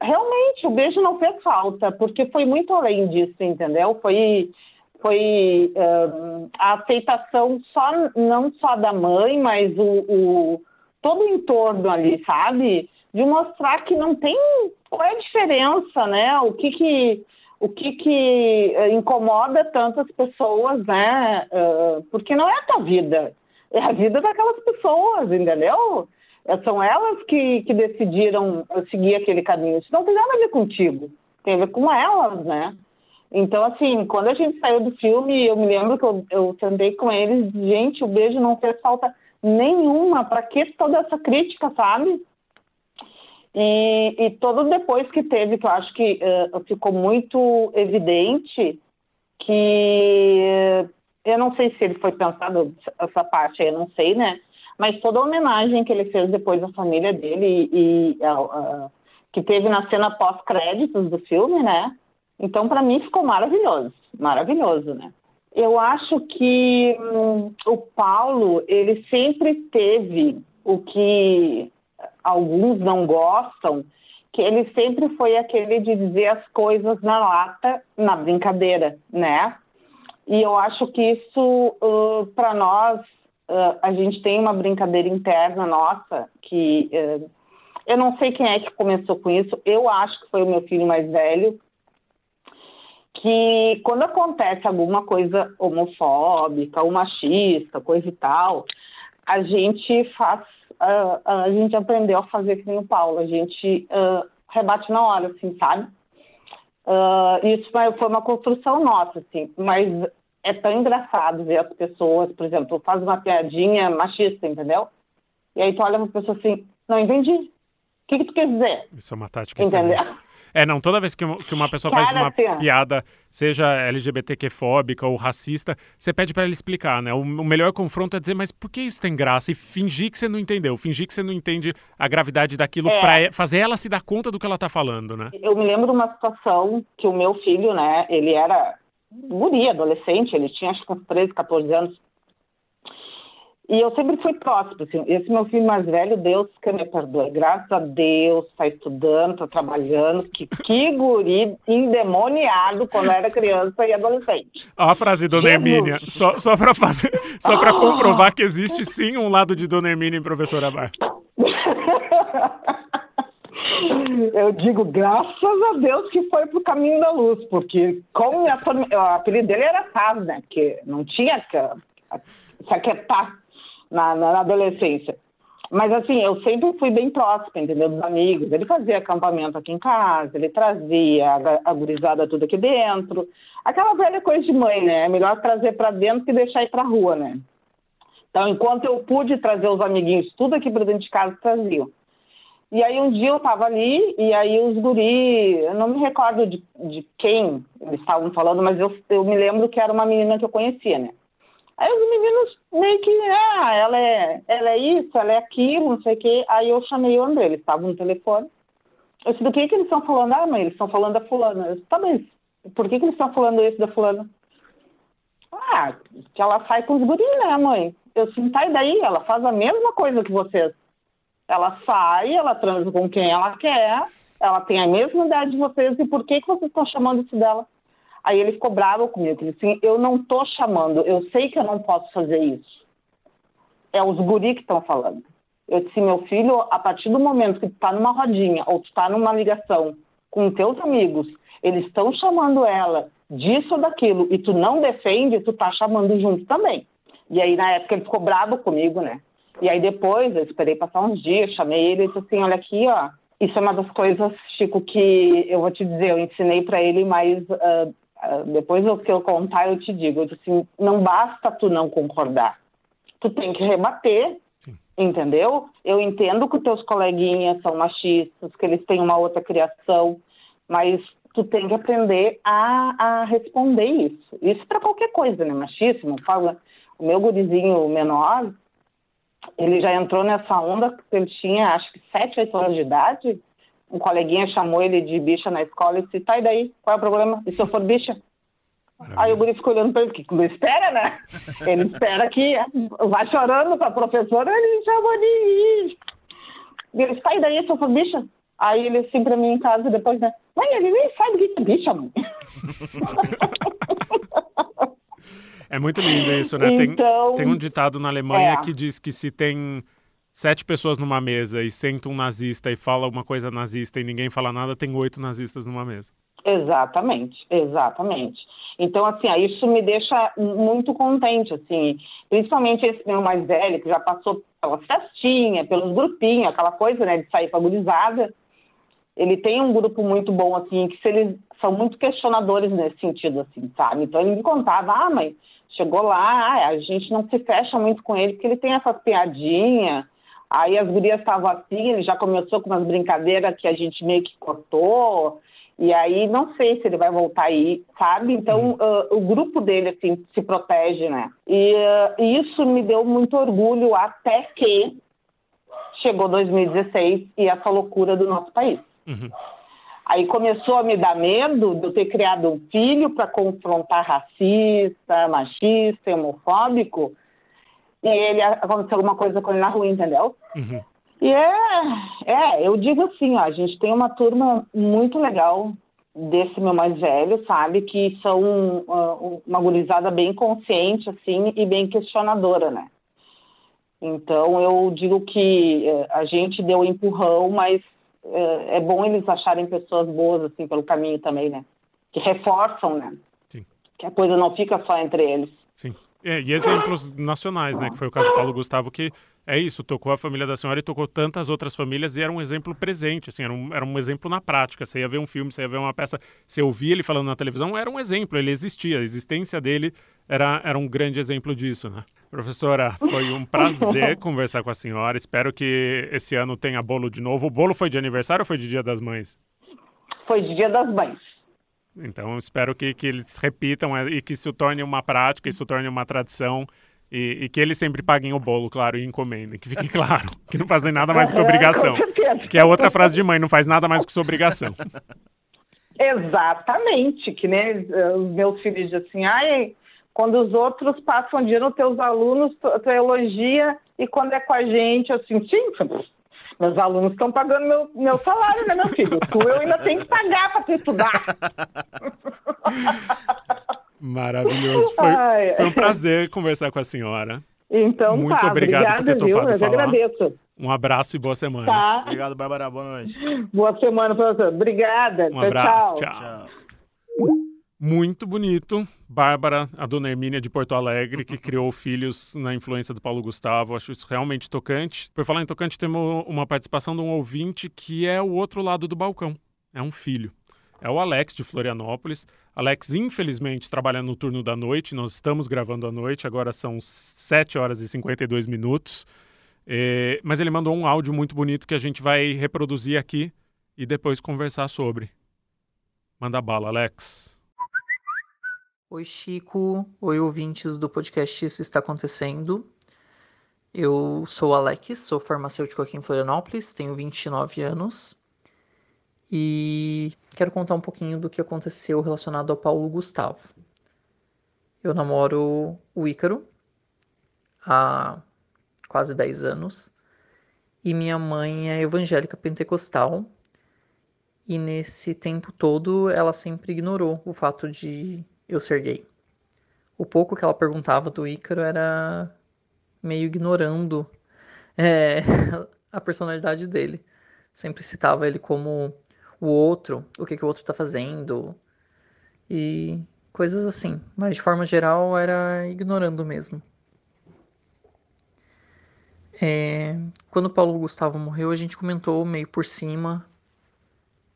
realmente o beijo não fez falta, porque foi muito além disso, entendeu? Foi, foi a aceitação só, não só da mãe, mas o, o- todo o entorno ali, sabe? De mostrar que não tem qual é a diferença, né? O que que o que, que eh, incomoda tantas pessoas, né? Porque não é a tua vida, é a vida daquelas pessoas, entendeu? Eh, São elas que, que decidiram seguir aquele caminho. Isso não tem nada a ver contigo, tem a ver com elas, né? Então, assim, quando a gente saiu do filme, eu me lembro que eu, eu sentei com eles, gente, o beijo não fez falta nenhuma, para que toda essa crítica, sabe? E, e todo depois que teve, que eu acho que eh, ficou muito evidente que eh, eu não sei se ele foi pensado essa parte aí, eu não sei, né? Mas toda a homenagem que ele fez depois à família dele e, e, que teve na cena pós-créditos do filme, né? Então, para mim, ficou maravilhoso, maravilhoso, né? Eu acho que hum, o Paulo, ele sempre teve o que alguns não gostam, que ele sempre foi aquele de dizer as coisas na lata, na brincadeira, né? E eu acho que isso, para nós, uh, a gente tem uma brincadeira interna nossa, que uh, eu não sei quem é que começou com isso, eu acho que foi o meu filho mais velho, que quando acontece alguma coisa homofóbica ou machista, coisa e tal, a gente faz, uh, a gente aprendeu a fazer que nem o Paulo, a gente uh, rebate na hora, assim, sabe? Uh, isso foi, uma construção nossa, assim, mas é tão engraçado ver as pessoas, por exemplo, faz uma piadinha machista, entendeu? E aí tu olha pra pessoa assim, não entendi. O que, que tu quer dizer? Isso é uma tática Entendeu? É, não, toda vez que uma, pessoa faz Cara, uma assim, piada, seja LGBTQ-fóbica ou racista, você pede pra ela explicar, né? O, melhor confronto é dizer, mas por que isso tem graça? E fingir que você não entendeu, fingir que você não entende a gravidade daquilo É. pra e- fazer ela se dar conta do que ela tá falando, né? Eu me lembro de uma situação que o meu filho, né, ele era guri, adolescente, ele tinha acho que uns 13, 14 anos. E eu sempre fui próximo, assim, esse meu filho mais velho, Deus que me perdoe, graças a Deus, tá estudando, tá trabalhando, que, que guri endemoniado quando era criança e adolescente. Ó a frase Dona Jesus. Hermínia, só, só pra fazer, só pra comprovar que existe sim um lado de Dona Hermínia em Professora Bar. Eu digo, graças a Deus que foi pro caminho da luz, porque como família, o apelido dele era Paz, né? Porque não tinha que aquietar na, na, adolescência. Mas assim, eu sempre fui bem próxima, entendeu? Dos amigos. Ele fazia acampamento aqui em casa, ele trazia a, gurizada tudo aqui dentro. Aquela velha coisa de mãe, né? É melhor trazer para dentro que deixar ir pra rua, né? Então, enquanto eu pude trazer os amiguinhos tudo aqui para dentro de casa, traziam. E aí um dia eu tava ali e aí os guri, eu não me recordo de, de quem eles estavam falando, mas eu, eu me lembro que era uma menina que eu conhecia, né? Aí os meninos meio que, ah, ela é, ela é isso, ela é aquilo, não sei o quê. Aí eu chamei o André, eles estavam no telefone. Eu disse, do que que eles estão falando? Ah, mãe, eles estão falando da fulana. Eu disse, tá, mas por que que eles estão falando isso da fulana? Ah, que ela sai com os guris, né, mãe? Eu disse, tá, e daí? Ela faz a mesma coisa que vocês. Ela sai, ela transa com quem ela quer, ela tem a mesma idade de vocês, e por que, que vocês estão chamando isso dela? Aí ele ficou bravo comigo, ele disse assim, eu não tô chamando, eu sei que eu não posso fazer isso. É os guri que estão falando. Eu disse, meu filho, a partir do momento que tu tá numa rodinha, ou tu tá numa ligação com teus amigos, eles estão chamando ela disso ou daquilo, e tu não defende, tu tá chamando junto também. E aí, na época, ele ficou bravo comigo, né? E aí depois, eu esperei passar uns dias, chamei ele e disse assim, olha aqui, ó, isso é uma das coisas, Chico, que eu vou te dizer, eu ensinei para ele, mas uh, uh, depois do que eu contar, eu te digo, eu disse assim, não basta tu não concordar, tu tem que rebater, entendeu? Eu entendo que os teus coleguinhas são machistas, que eles têm uma outra criação, mas tu tem que aprender a, a responder isso. Isso para qualquer coisa, né? Machismo, fala, o meu gurizinho menor, ele já entrou nessa onda, ele tinha acho que 7, 8 anos de idade. Um coleguinha chamou ele de bicha na escola e disse: tá, e daí? Qual é o problema? E se eu for bicha? Aí o guri ficou olhando para ele, que não espera, né? Ele espera que vai chorando para a professora, ele chamou de Ele disse, tá, e daí se eu for bicha? Aí ele assim para mim em casa depois, né? Mãe, ele nem sabe o que é bicha, mãe. É muito lindo isso, né? Então, tem, tem um ditado na Alemanha é. que diz que se tem sete pessoas numa mesa e senta um nazista e fala alguma coisa nazista e ninguém fala nada, tem oito nazistas numa mesa. Exatamente, exatamente. Então, assim, isso me deixa muito contente, assim, principalmente esse meu mais velho, que já passou pelas festinhas, pelos grupinhos, aquela coisa, né, de sair pra gurizada. Ele tem um grupo muito bom, assim, que se eles são muito questionadores nesse sentido, assim, sabe? Então ele me contava, ah, mãe, chegou lá, a gente não se fecha muito com ele, porque ele tem essas piadinhas, Aí as gurias estavam assim, ele já começou com umas brincadeiras que a gente meio que cortou, e aí não sei se ele vai voltar aí, sabe? Então uh, o grupo dele assim se protege, né? E uh, isso me deu muito orgulho até que chegou 2016 e essa loucura do nosso país. Uhum. Aí começou a me dar medo de eu ter criado um filho para confrontar racista, machista, homofóbico, e ele aconteceu alguma coisa com ele na rua, entendeu? Uhum. E é, é, eu digo assim, ó, a gente tem uma turma muito legal desse meu mais velho, sabe, que são uh, uma gurizada bem consciente, assim, e bem questionadora, né? Então, eu digo que uh, a gente deu um empurrão, mas uh, é bom eles acharem pessoas boas, assim, pelo caminho também, né? Que reforçam, né? Sim. Que a coisa não fica só entre eles. Sim. É, e exemplos nacionais, né? Que foi o caso do Paulo Gustavo, que é isso, tocou a família da senhora e tocou tantas outras famílias e era um exemplo presente, assim, era um, era um exemplo na prática. Você ia ver um filme, você ia ver uma peça, você ouvia ele falando na televisão, era um exemplo, ele existia, a existência dele era, era um grande exemplo disso, né? Professora, foi um prazer conversar com a senhora, espero que esse ano tenha bolo de novo. O bolo foi de aniversário ou foi de Dia das Mães? Foi de Dia das Mães. Então, espero que, que eles repitam é, e que isso torne uma prática, isso torne uma tradição e, e, que eles sempre paguem o bolo, claro, e encomendem. Que fique claro, que não fazem nada mais do que obrigação. Que é outra frase de mãe, não faz nada mais que sua obrigação. Exatamente, que nem os meus filhos dizem assim, ai, quando os outros passam dia nos teus alunos, tu, tu elogia, e quando é com a gente, assim, sim, meus alunos estão pagando meu, meu salário, né, meu filho? Tu eu ainda tenho que pagar para tu estudar. Maravilhoso. Foi, Ai. foi um prazer conversar com a senhora. Então Muito tá, obrigado por ter obrigada, viu? topado Eu que falar. agradeço. Um abraço e boa semana. Tá, Obrigado, Bárbara. Boa noite. boa semana pra você. Obrigada. Um abraço. tchau. Tchau. Tchau. Muito bonito. Bárbara, a dona Hermínia de Porto Alegre, que criou filhos na influência do Paulo Gustavo. Acho isso realmente tocante. Por falar em tocante, temos uma participação de um ouvinte que é o outro lado do balcão. É um filho. É o Alex de Florianópolis. Alex, infelizmente, trabalha no turno da noite. Nós estamos gravando à noite, agora são 7 horas e 52 minutos. É, mas ele mandou um áudio muito bonito que a gente vai reproduzir aqui e depois conversar sobre. Manda bala, Alex. Oi, Chico. Oi, ouvintes do podcast Isso Está Acontecendo. Eu sou Alex, sou farmacêutico aqui em Florianópolis, tenho 29 anos. E quero contar um pouquinho do que aconteceu relacionado ao Paulo Gustavo. Eu namoro o Ícaro há quase 10 anos. E minha mãe é evangélica pentecostal. E nesse tempo todo ela sempre ignorou o fato de eu ser gay. O pouco que ela perguntava do Ícaro era meio ignorando é, a personalidade dele. Sempre citava ele como o outro, o que, que o outro tá fazendo e coisas assim. Mas de forma geral era ignorando mesmo. É, quando Paulo Gustavo morreu, a gente comentou meio por cima.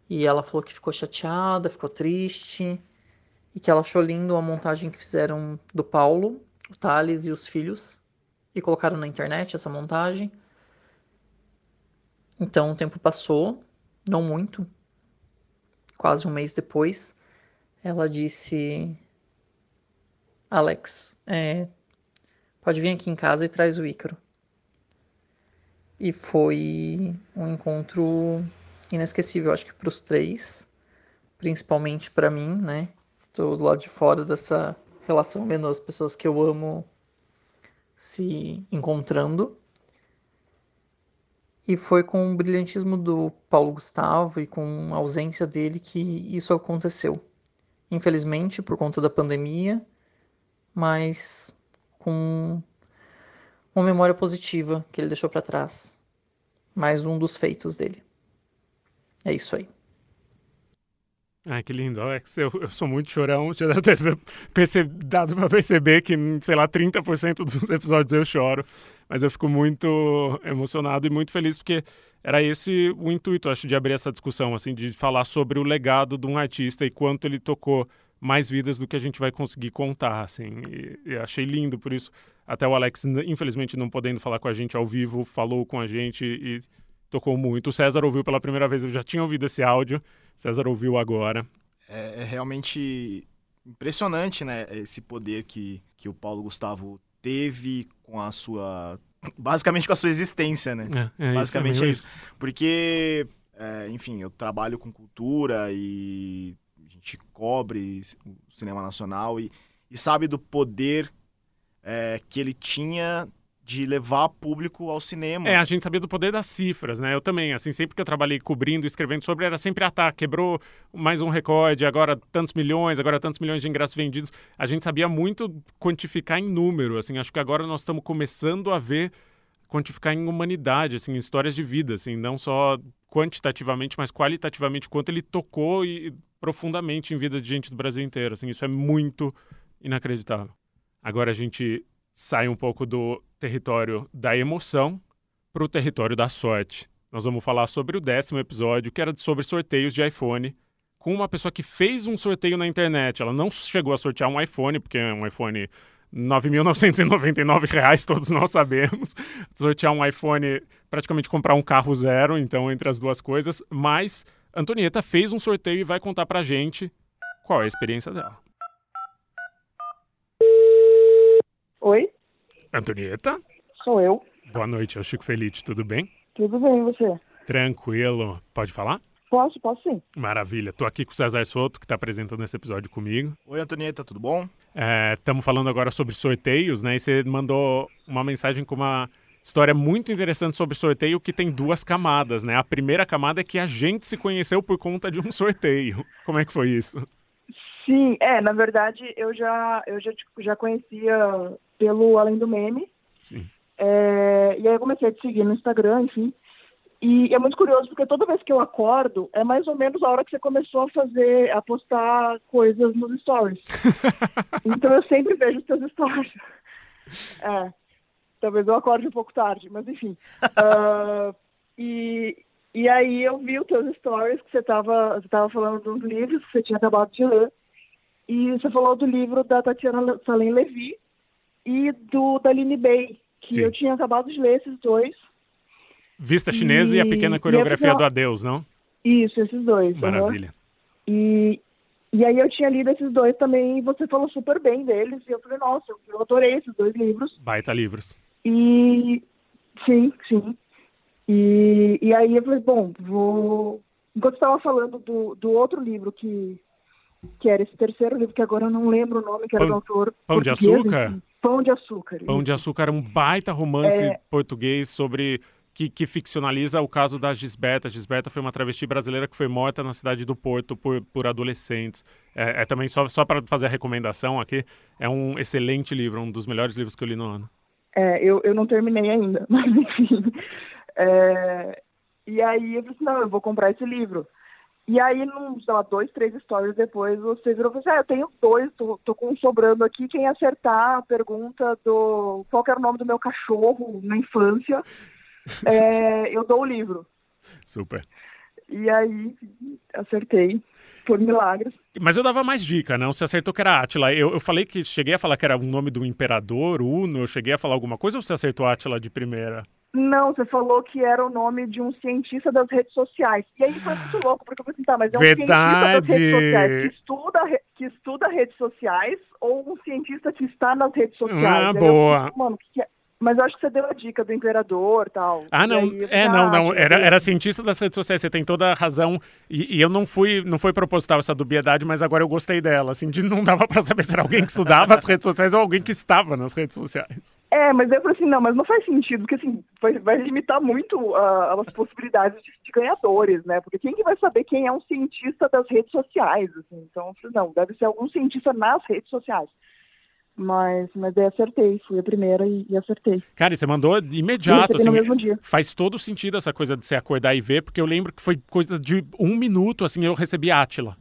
E ela falou que ficou chateada, ficou triste. E que ela achou lindo a montagem que fizeram do Paulo, o Thales e os filhos. E colocaram na internet essa montagem. Então o tempo passou, não muito. Quase um mês depois, ela disse: Alex, é, pode vir aqui em casa e traz o Ícaro. E foi um encontro inesquecível, acho que para os três, principalmente para mim, né? Tô do lado de fora dessa relação, vendo as pessoas que eu amo se encontrando. E foi com o brilhantismo do Paulo Gustavo e com a ausência dele que isso aconteceu. Infelizmente, por conta da pandemia, mas com uma memória positiva que ele deixou para trás. Mais um dos feitos dele. É isso aí. Ai, que lindo, Alex. Eu, eu sou muito chorão. Já deve ter dado para perceber que, sei lá, 30% dos episódios eu choro. Mas eu fico muito emocionado e muito feliz porque era esse o intuito, acho, de abrir essa discussão, assim, de falar sobre o legado de um artista e quanto ele tocou mais vidas do que a gente vai conseguir contar, assim. E, e achei lindo, por isso até o Alex, infelizmente não podendo falar com a gente ao vivo, falou com a gente e tocou muito. O César ouviu pela primeira vez, eu já tinha ouvido esse áudio. César ouviu agora. É, é, realmente impressionante, né? Esse poder que, que o Paulo Gustavo teve com a sua. Basicamente com a sua existência, né? É, é Basicamente isso, é, é isso. Porque, é, enfim, eu trabalho com cultura e a gente cobre o cinema nacional e, e sabe do poder é, que ele tinha de levar público ao cinema. É, a gente sabia do poder das cifras, né? Eu também, assim, sempre que eu trabalhei cobrindo, escrevendo sobre, era sempre, ah, tá, quebrou mais um recorde, agora tantos milhões, agora tantos milhões de ingressos vendidos. A gente sabia muito quantificar em número, assim, acho que agora nós estamos começando a ver quantificar em humanidade, assim, em histórias de vida, assim, não só quantitativamente, mas qualitativamente, quanto ele tocou e profundamente em vida de gente do Brasil inteiro, assim, isso é muito inacreditável. Agora a gente sai um pouco do território da emoção para o território da sorte. Nós vamos falar sobre o décimo episódio, que era sobre sorteios de iPhone, com uma pessoa que fez um sorteio na internet. Ela não chegou a sortear um iPhone, porque é um iPhone R$ 9.999, todos nós sabemos. Sortear um iPhone, praticamente comprar um carro zero, então, entre as duas coisas. Mas Antonieta fez um sorteio e vai contar pra gente qual é a experiência dela. Oi? Antonieta? Sou eu. Boa noite, é o Chico Felite, tudo bem? Tudo bem, e você? Tranquilo. Pode falar? Posso, posso sim. Maravilha. Tô aqui com o César Soto, que está apresentando esse episódio comigo. Oi, Antonieta, tudo bom? Estamos é, falando agora sobre sorteios, né? E você mandou uma mensagem com uma história muito interessante sobre sorteio que tem duas camadas, né? A primeira camada é que a gente se conheceu por conta de um sorteio. Como é que foi isso? Sim, é, na verdade eu já eu já, tipo, já conhecia pelo Além do Meme. Sim. É, e aí eu comecei a te seguir no Instagram, enfim. E é muito curioso porque toda vez que eu acordo é mais ou menos a hora que você começou a fazer, a postar coisas nos stories. então eu sempre vejo os seus stories. É, talvez eu acorde um pouco tarde, mas enfim. Uh, e, e aí eu vi os teus stories que você estava você tava falando dos livros que você tinha acabado de ler. E você falou do livro da Tatiana Salem Levi e do da Lini Bay, que Sim. eu tinha acabado de ler esses dois. Vista Chinesa e, e a Pequena Coreografia do Adeus, não? Isso, esses dois. Maravilha. Uhum. E, e aí eu tinha lido esses dois também e você falou super bem deles. E eu falei, nossa, eu adorei esses dois livros. Baita livros. E sim, sim. E, e aí eu falei, bom, vou. Enquanto estava falando do, do outro livro que, que era esse terceiro livro, que agora eu não lembro o nome, que era Pão, do autor. Pão de Açúcar? Enfim. Pão de Açúcar. Pão de Açúcar era um baita romance é... português sobre. Que, que, ficcionaliza o caso da Gisberta. Gisberta foi uma travesti brasileira que foi morta na cidade do Porto por, por adolescentes. É, é também, só, só para fazer a recomendação aqui, é um excelente livro, um dos melhores livros que eu li no ano. É, eu, eu não terminei ainda, mas enfim. É, e aí eu falei assim, não, eu vou comprar esse livro. E aí, num, sei lá, dois, três stories depois, você virou e falou assim, ah, eu tenho dois, tô, tô com um sobrando aqui, quem acertar a pergunta do qual era o nome do meu cachorro na infância, é, eu dou o livro. Super. E aí, acertei, por milagres. Mas eu dava mais dica, não? Você acertou que era Átila. Eu, eu falei que, cheguei a falar que era o nome do imperador, Uno, eu cheguei a falar alguma coisa ou você acertou Átila de primeira? Não, você falou que era o nome de um cientista das redes sociais. E aí foi muito louco, porque eu falei assim, tá, mas é um Verdade. cientista das redes sociais que estuda, que estuda redes sociais ou um cientista que está nas redes sociais? Ah, boa. Mano, o que, que, é, Mas eu acho que você deu a dica do imperador tal. Ah, E não. aí É, falei, não, não. Era, era cientista das redes sociais, você tem toda a razão. E, e eu não fui, não foi proposital essa dubiedade, mas agora eu gostei dela. Assim, de não dava pra saber se era alguém que estudava as redes sociais ou alguém que estava nas redes sociais. É, mas eu falei assim, não, mas não faz sentido, porque assim, vai, vai limitar muito ah, as possibilidades de, de ganhadores, né? Porque quem que vai saber quem é um cientista das redes sociais, assim? Então, eu falei, não, deve ser algum cientista nas redes sociais. Mas, mas aí acertei, fui a primeira e, e acertei. Cara, e você mandou de imediato, assim. mesmo dia. Faz todo sentido essa coisa de você acordar e ver, porque eu lembro que foi coisa de um minuto, assim, eu recebi Átila.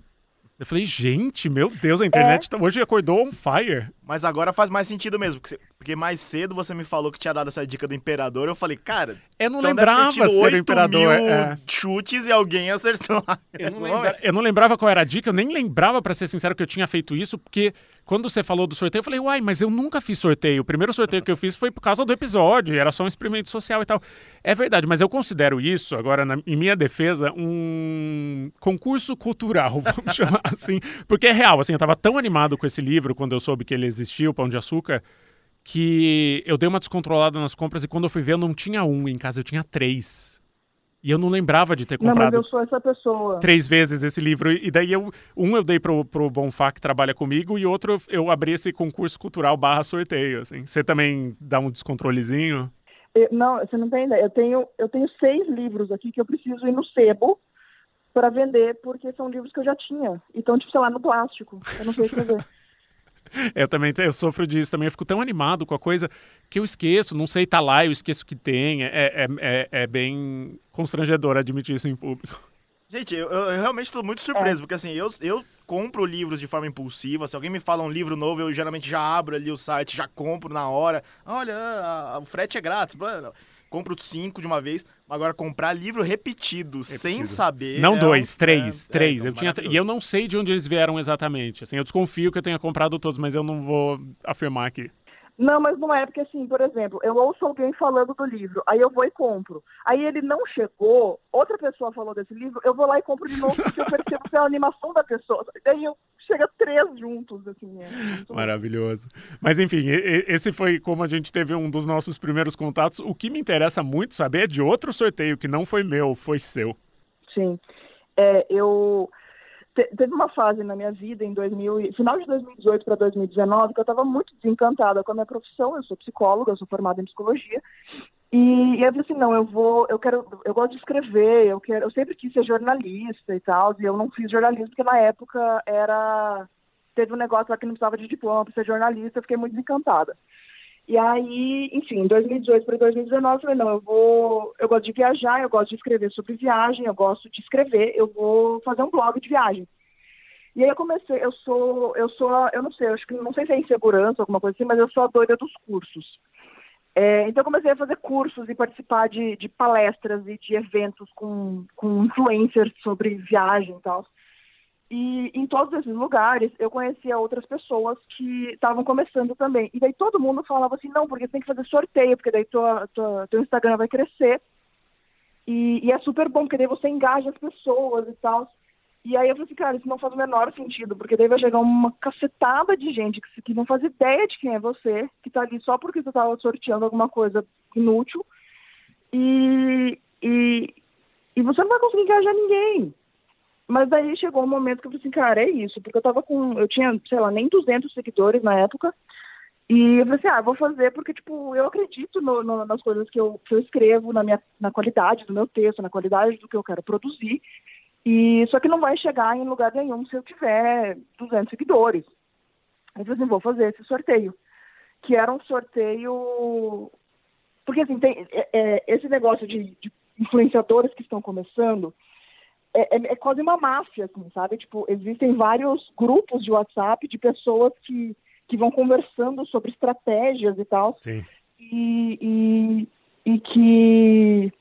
Eu falei, gente, meu Deus, a internet tá- hoje acordou on fire. Mas agora faz mais sentido mesmo, porque, você- porque mais cedo você me falou que tinha dado essa dica do imperador, eu falei, cara, Eu não então lembrava deve ter tido ser o 8 imperador. mil é. chutes e alguém acertou. Eu não, lembra- eu não lembrava qual era a dica, eu nem lembrava, pra ser sincero, que eu tinha feito isso, porque quando você falou do sorteio, eu falei, uai, mas eu nunca fiz sorteio. O primeiro sorteio que eu fiz foi por causa do episódio, era só um experimento social e tal. É verdade, mas eu considero isso, agora, na- em minha defesa, um concurso cultural, vamos chamar assim. Porque é real, assim, eu tava tão animado com esse livro quando eu soube que ele existia, o Pão de Açúcar, que eu dei uma descontrolada nas compras e quando eu fui ver, eu não tinha um em casa, eu tinha três. E eu não lembrava de ter Não, mas comprado eu sou essa pessoa. três vezes esse livro. E daí eu, um eu dei pro, pro Bonfá que trabalha comigo, e outro eu, eu abri esse concurso cultural barra sorteio, assim. Você também dá um descontrolezinho? Eu- não, você não tem ideia. Eu tenho, eu tenho seis livros aqui que eu preciso ir no sebo para vender, porque são livros que eu já tinha. Então, tipo, sei lá, no plástico. Eu não sei escrever. Eu também eu sofro disso também. Eu fico tão animado com a coisa que eu esqueço, não sei tá lá, eu esqueço que tem. É, é, é, é bem constrangedor admitir isso em público. Gente, eu, eu realmente tô muito surpreso, porque assim, eu, eu compro livros de forma impulsiva. Se alguém me fala um livro novo, eu geralmente já abro ali o site, já compro na hora. Olha, a- a- o frete é grátis. blá, blá. Compro cinco de uma vez. Agora, comprar livro repetido, sem saber. Não é dois, um- três, é- é, três. então, eu tinha, e eu não sei de onde eles vieram exatamente. Assim, eu desconfio que eu tenha comprado todos, mas eu não vou afirmar aqui. Não, mas não é porque assim, por exemplo, eu ouço alguém falando do livro, aí eu vou e compro. Aí ele não chegou, outra pessoa falou desse livro, eu vou lá e compro de novo porque eu percebo pela animação da pessoa. Daí eu chega três juntos, assim. É. Maravilhoso. Mas enfim, esse foi como a gente teve um dos nossos primeiros contatos. O que me interessa muito saber é de outro sorteio que não foi meu, foi seu. Sim. É, eu teve uma fase na minha vida em 2000, e- final de 2018 para 2019 que eu estava muito desencantada com a minha profissão. Eu sou psicóloga, eu sou formada em psicologia. E, e eu falei assim, não, eu vou, eu quero, eu gosto de escrever, eu quero, eu sempre quis ser jornalista e tal, e eu não fiz jornalismo porque na época era teve um negócio lá que não precisava de diploma para ser jornalista, eu fiquei muito desencantada. E aí, enfim, em 2018 para 2019, eu falei, não, eu vou, eu gosto de viajar, eu gosto de escrever sobre viagem, eu gosto de escrever, eu vou fazer um blog de viagem. E aí eu comecei, eu sou, eu sou, eu não sei, eu acho que não sei se é insegurança, alguma coisa assim, mas eu sou a doida dos cursos. É, então eu comecei a fazer cursos e participar de, de palestras e de eventos com, com influencers sobre viagem e tal. E em todos esses lugares eu conhecia outras pessoas que estavam começando também. E daí todo mundo falava assim, não, porque tem que fazer sorteio, porque daí tua, tua, teu Instagram vai crescer. E, e é super bom, porque daí você engaja as pessoas e tal. E aí eu falei assim, cara, isso não faz o menor sentido, porque daí vai chegar uma cacetada de gente que, que não faz ideia de quem é você, que tá ali só porque você tava sorteando alguma coisa inútil. E, e, e você não vai conseguir engajar ninguém. Mas daí chegou um momento que eu falei assim, cara, é isso, porque eu tava com, eu tinha, sei lá, nem 200 seguidores na época, e eu falei assim, ah, vou fazer porque, tipo, eu acredito no- no- nas coisas que eu, que eu escrevo, na, minha, na qualidade do meu texto, na qualidade do que eu quero produzir, e só que não vai chegar em lugar nenhum se eu tiver 200 seguidores. Aí eu falei assim, vou fazer esse sorteio, que era um sorteio... Porque, assim, tem é- é, esse negócio de, de influenciadores que estão começando, é, é- é quase uma máfia, assim, sabe? Tipo, existem vários grupos de WhatsApp de pessoas que, que vão conversando sobre estratégias e tal. Sim. E, e, e que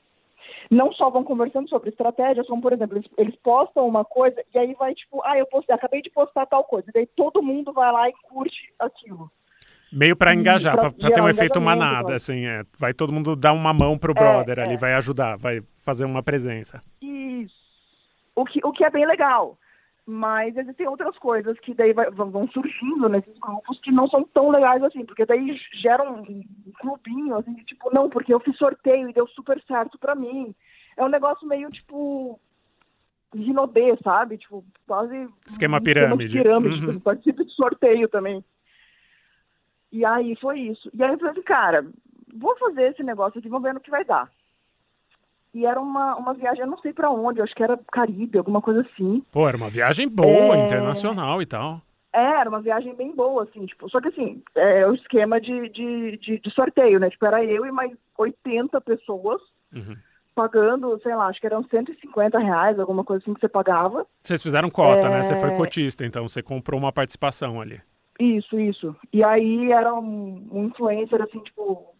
não só vão conversando sobre estratégias, como, por exemplo, eles, eles postam uma coisa e aí vai, tipo, ah, eu postei, acabei de postar tal coisa. E daí todo mundo vai lá e curte aquilo. Meio pra E engajar, pra ter um efeito manada, claro. assim, é. Vai todo mundo dar uma mão pro É, brother ali, é. vai ajudar, vai fazer uma presença. Isso. O que, o que é bem legal. Mas existem outras coisas que daí vai- vão surgindo nesses grupos que não são tão legais assim, porque daí gera um, clubinho, assim, tipo, não, porque eu fiz sorteio e deu super certo pra mim. É um negócio meio, tipo, rinodê, sabe? Tipo, quase... Esquema pirâmide. de pirâmide, Uhum. participa de sorteio também. E aí foi isso. E aí eu falei, assim, cara, vou fazer esse negócio aqui, vamos ver no que vai dar. E era uma, uma viagem, eu não sei pra onde, acho que era Caribe, alguma coisa assim. Pô, era uma viagem boa, É. internacional e tal. É, era uma viagem bem boa, assim, tipo, só que assim, é o esquema de, de, de, de sorteio, né? Tipo, era eu e mais 80 pessoas Uhum. pagando, sei lá, acho que eram 150 reais, alguma coisa assim que você pagava. Vocês fizeram cota, né? É. Você foi cotista, então você comprou uma participação ali. Isso, isso. E aí era um, um influencer, assim, tipo,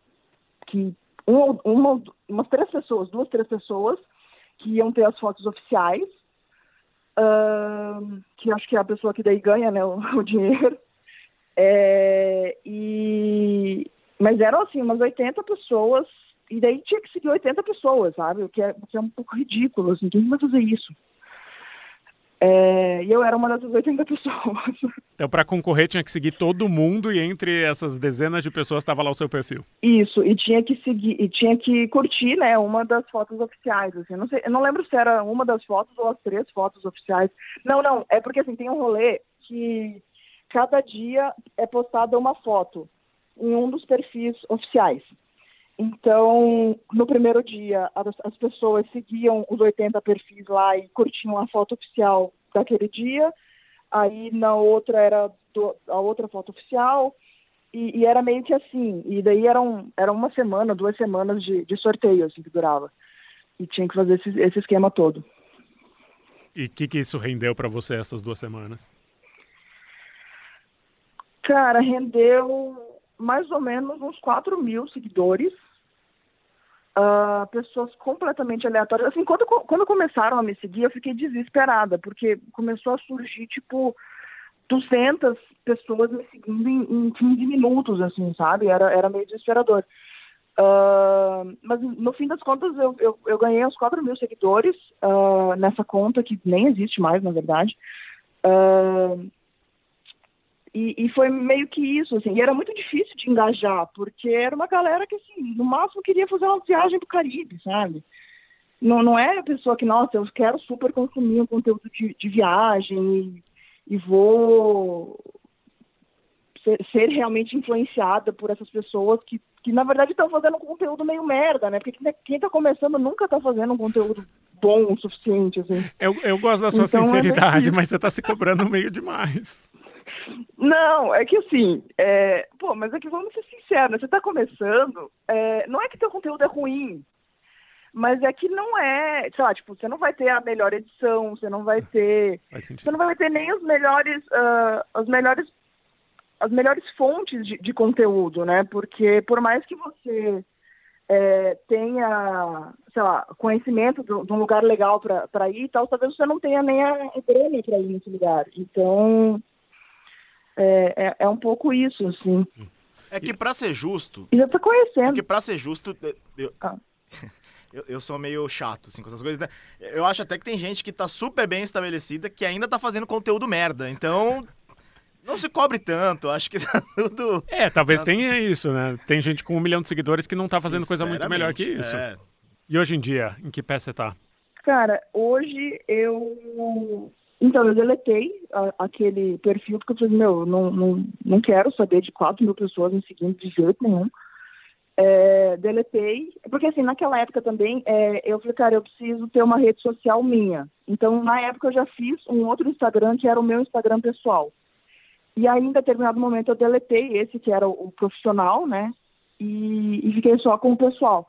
que um, uma, umas três pessoas, duas, três pessoas, que iam ter as fotos oficiais, ahn, que acho que é a pessoa que daí ganha, né, o, o dinheiro. É, e, mas eram, assim, umas 80 pessoas, e daí tinha que seguir 80 pessoas, sabe? O que é, o que é um pouco ridículo, assim, quem vai fazer isso? É, e eu era uma dessas 80 pessoas. Então, pra concorrer, tinha que seguir todo mundo e entre essas dezenas de pessoas estava lá o seu perfil. Isso, e tinha que seguir, e tinha que curtir, né, uma das fotos oficiais, assim, eu não sei, eu não lembro se era uma das fotos ou as três fotos oficiais. Não, não, é porque assim, tem um rolê que cada dia é postada uma foto em um dos perfis oficiais. Então, no primeiro dia, as, as pessoas seguiam os 80 perfis lá e curtiam a foto oficial daquele dia. Aí na outra era do- a outra foto oficial. E, e era meio que assim. E daí eram, era uma semana, duas semanas de, de sorteio assim, que durava. E tinha que fazer esse, esse esquema todo. E o que, que isso rendeu pra você essas duas semanas? Cara, rendeu mais ou menos uns 4 mil seguidores. Ah, pessoas completamente aleatórias. Assim, quando, quando começaram a me seguir, eu fiquei desesperada, porque começou a surgir, tipo, 200 pessoas me seguindo em, em 15 minutos, assim, sabe? Era, era meio desesperador. Ah, mas no fim das contas, eu, eu, eu ganhei uns 4 mil seguidores ah, nessa conta, que nem existe mais, na verdade. E, e foi meio que isso, assim, e era muito difícil de engajar, porque era uma galera que, assim, no máximo queria fazer uma viagem pro Caribe, sabe? Não, não é a pessoa que, nossa, eu quero super consumir um conteúdo de, de viagem e, e vou ser, ser realmente influenciada por essas pessoas que, que na verdade, estão fazendo um conteúdo meio merda, né? Porque quem, quem tá começando nunca tá fazendo um conteúdo bom o suficiente, assim. Eu, eu gosto da sua Então, é sinceridade, difícil. mas você tá se cobrando meio demais. Não, é que assim, é, pô, mas é que vamos ser sinceros, né? você tá começando, é, não é que teu conteúdo é ruim, mas é que não é, sei lá, tipo, você não vai ter a melhor edição, você não vai ter, Faz sentido. você não vai ter nem os melhores, ah, as melhores, as melhores fontes de, de conteúdo, né? Porque por mais que você é, tenha, sei lá, conhecimento de, um- lugar legal para ir e tal, talvez você não tenha nem a a grana para ir nesse lugar. Então, é, é, é um pouco isso, assim. É que pra ser justo, E já tá conhecendo. é que pra ser justo, eu, Ah. eu, eu sou meio chato, assim, com essas coisas, né? Eu acho até que tem gente que tá super bem estabelecida que ainda tá fazendo conteúdo merda. Então, não se cobre tanto. Acho que tá tudo. É, talvez tenha isso, né? Tem gente com um milhão de seguidores que não tá fazendo coisa muito melhor que isso. é. E hoje em dia, em que pé você tá? Cara, hoje eu. Então, eu deletei a- aquele perfil, porque eu falei, meu, não, não, não quero saber de 4 mil pessoas me seguindo de jeito nenhum. É, deletei, porque assim, naquela época também, é, eu falei, cara, eu preciso ter uma rede social minha. Então, na época, eu já fiz um outro Instagram, que era o meu Instagram pessoal. E aí, em determinado momento, eu deletei esse, que era o, o profissional, né? E, e fiquei só com o pessoal.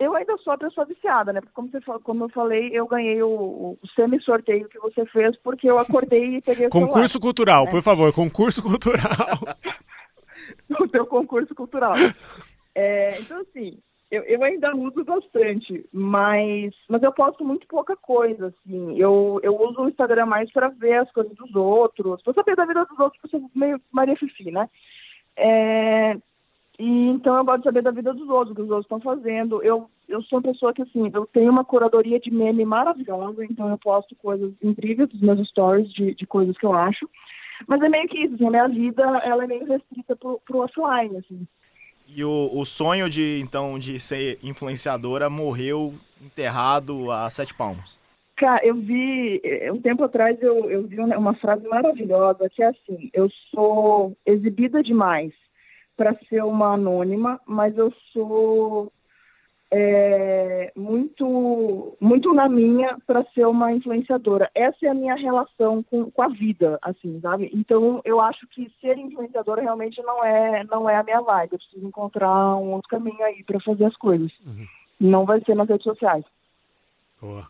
Eu ainda sou a pessoa viciada, né? Porque como, você, como eu falei, eu ganhei o, o semi-sorteio que você fez porque eu acordei e peguei o Concurso cultural, né? por favor, concurso cultural. o teu concurso cultural. É, então, assim, eu, eu ainda uso bastante, mas, mas eu posto muito pouca coisa, assim. Eu, eu uso o Instagram mais para ver as coisas dos outros, pra saber da vida dos outros, porque eu sou meio Maria Fifi, né? É, e então eu gosto de saber da vida dos outros, o que os outros estão fazendo. Eu, eu sou uma pessoa que, assim, eu tenho uma curadoria de meme maravilhosa, então eu posto coisas incríveis dos meus stories de, de coisas que eu acho. Mas é meio que isso, assim, a minha vida, ela é meio restrita pro, pro offline, assim. E o, o sonho de, então, de ser influenciadora morreu enterrado a sete palmos. Cara, eu vi, eh, um tempo atrás eu, eu vi uma frase maravilhosa que é assim, eu sou exibida demais para ser uma anônima, mas eu sou é, muito, muito na minha para ser uma influenciadora. Essa é a minha relação com, com a vida, assim, sabe? Então, eu acho que ser influenciadora realmente não é, não é a minha vibe. Eu preciso encontrar um outro caminho aí para fazer as coisas. Uhum. Não vai ser nas redes sociais. Boa.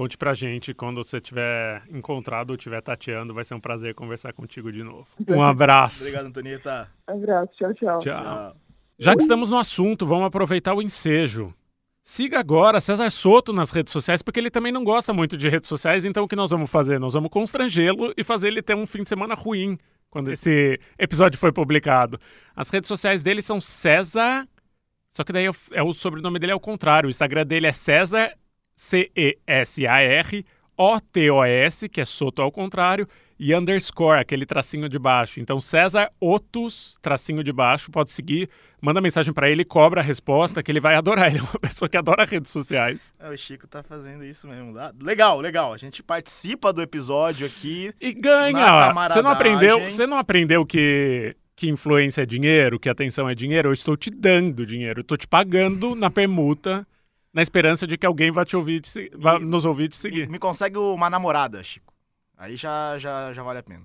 Conte pra gente quando você tiver encontrado ou estiver tateando. Vai ser um prazer conversar contigo de novo. Um abraço. Obrigado, Antonieta. Abraço, tchau, tchau. Tchau. Já que estamos no assunto, vamos aproveitar o ensejo. Siga agora César Soto nas redes sociais, porque ele também não gosta muito de redes sociais, então o que nós vamos fazer? Nós vamos constrangê-lo e fazer ele ter um fim de semana ruim quando esse episódio foi publicado. As redes sociais dele são César. Só que daí é o, é o sobrenome dele é o contrário. O Instagram dele é César C-E-S-A-R O-T-O-S, que é Soto ao contrário, e underscore, aquele tracinho de baixo. Então, César Otus, tracinho de baixo, pode seguir, manda mensagem para ele, cobra a resposta, que ele vai adorar. Ele é uma pessoa que adora redes sociais. É, o Chico tá fazendo isso mesmo. Legal, legal. A gente participa do episódio aqui. E ganha. Você não aprendeu, você não aprendeu que que influência é dinheiro, que atenção é dinheiro, eu estou te dando dinheiro, eu estou te pagando na permuta na esperança de que alguém vá te ouvir, te, vá e, nos ouvir te seguir. Me consegue uma namorada, Chico. Aí já, já, já vale a pena.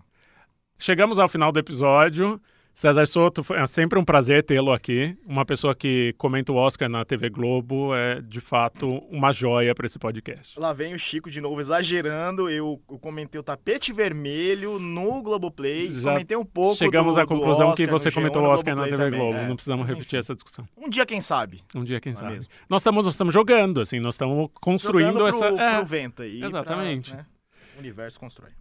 Chegamos ao final do episódio. César Soto, é sempre um prazer tê-lo aqui. Uma pessoa que comenta o Oscar na TV Globo é, de fato, uma joia para esse podcast. Lá vem o Chico de novo exagerando. Eu, eu comentei o tapete vermelho no Globoplay. Já comentei um pouco Chegamos do, à conclusão Oscar, que você comentou o Oscar na TV também, Globo. É. Não precisamos Mas, repetir essa discussão. Um dia, quem sabe? Um dia, quem Não é sabe. mesmo? Nós estamos nós estamos jogando, assim, nós estamos construindo Jogando essa... pro, é, pro vento aí. pra, Exatamente. né, o universo constrói.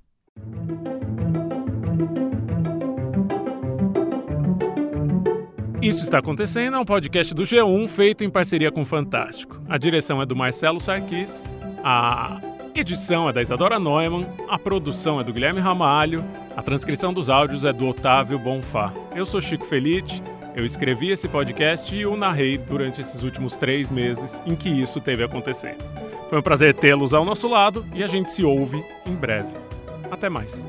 Isso está acontecendo é um podcast do G1 feito em parceria com o Fantástico. A direção é do Marcelo Sarquis, a edição é da Isadora Neumann, a produção é do Guilherme Ramalho, a transcrição dos áudios é do Otávio Bonfá. Eu sou Chico Felite, eu escrevi esse podcast e o narrei durante esses últimos três meses em que isso teve acontecendo. Foi um prazer tê-los ao nosso lado e a gente se ouve em breve. Até mais.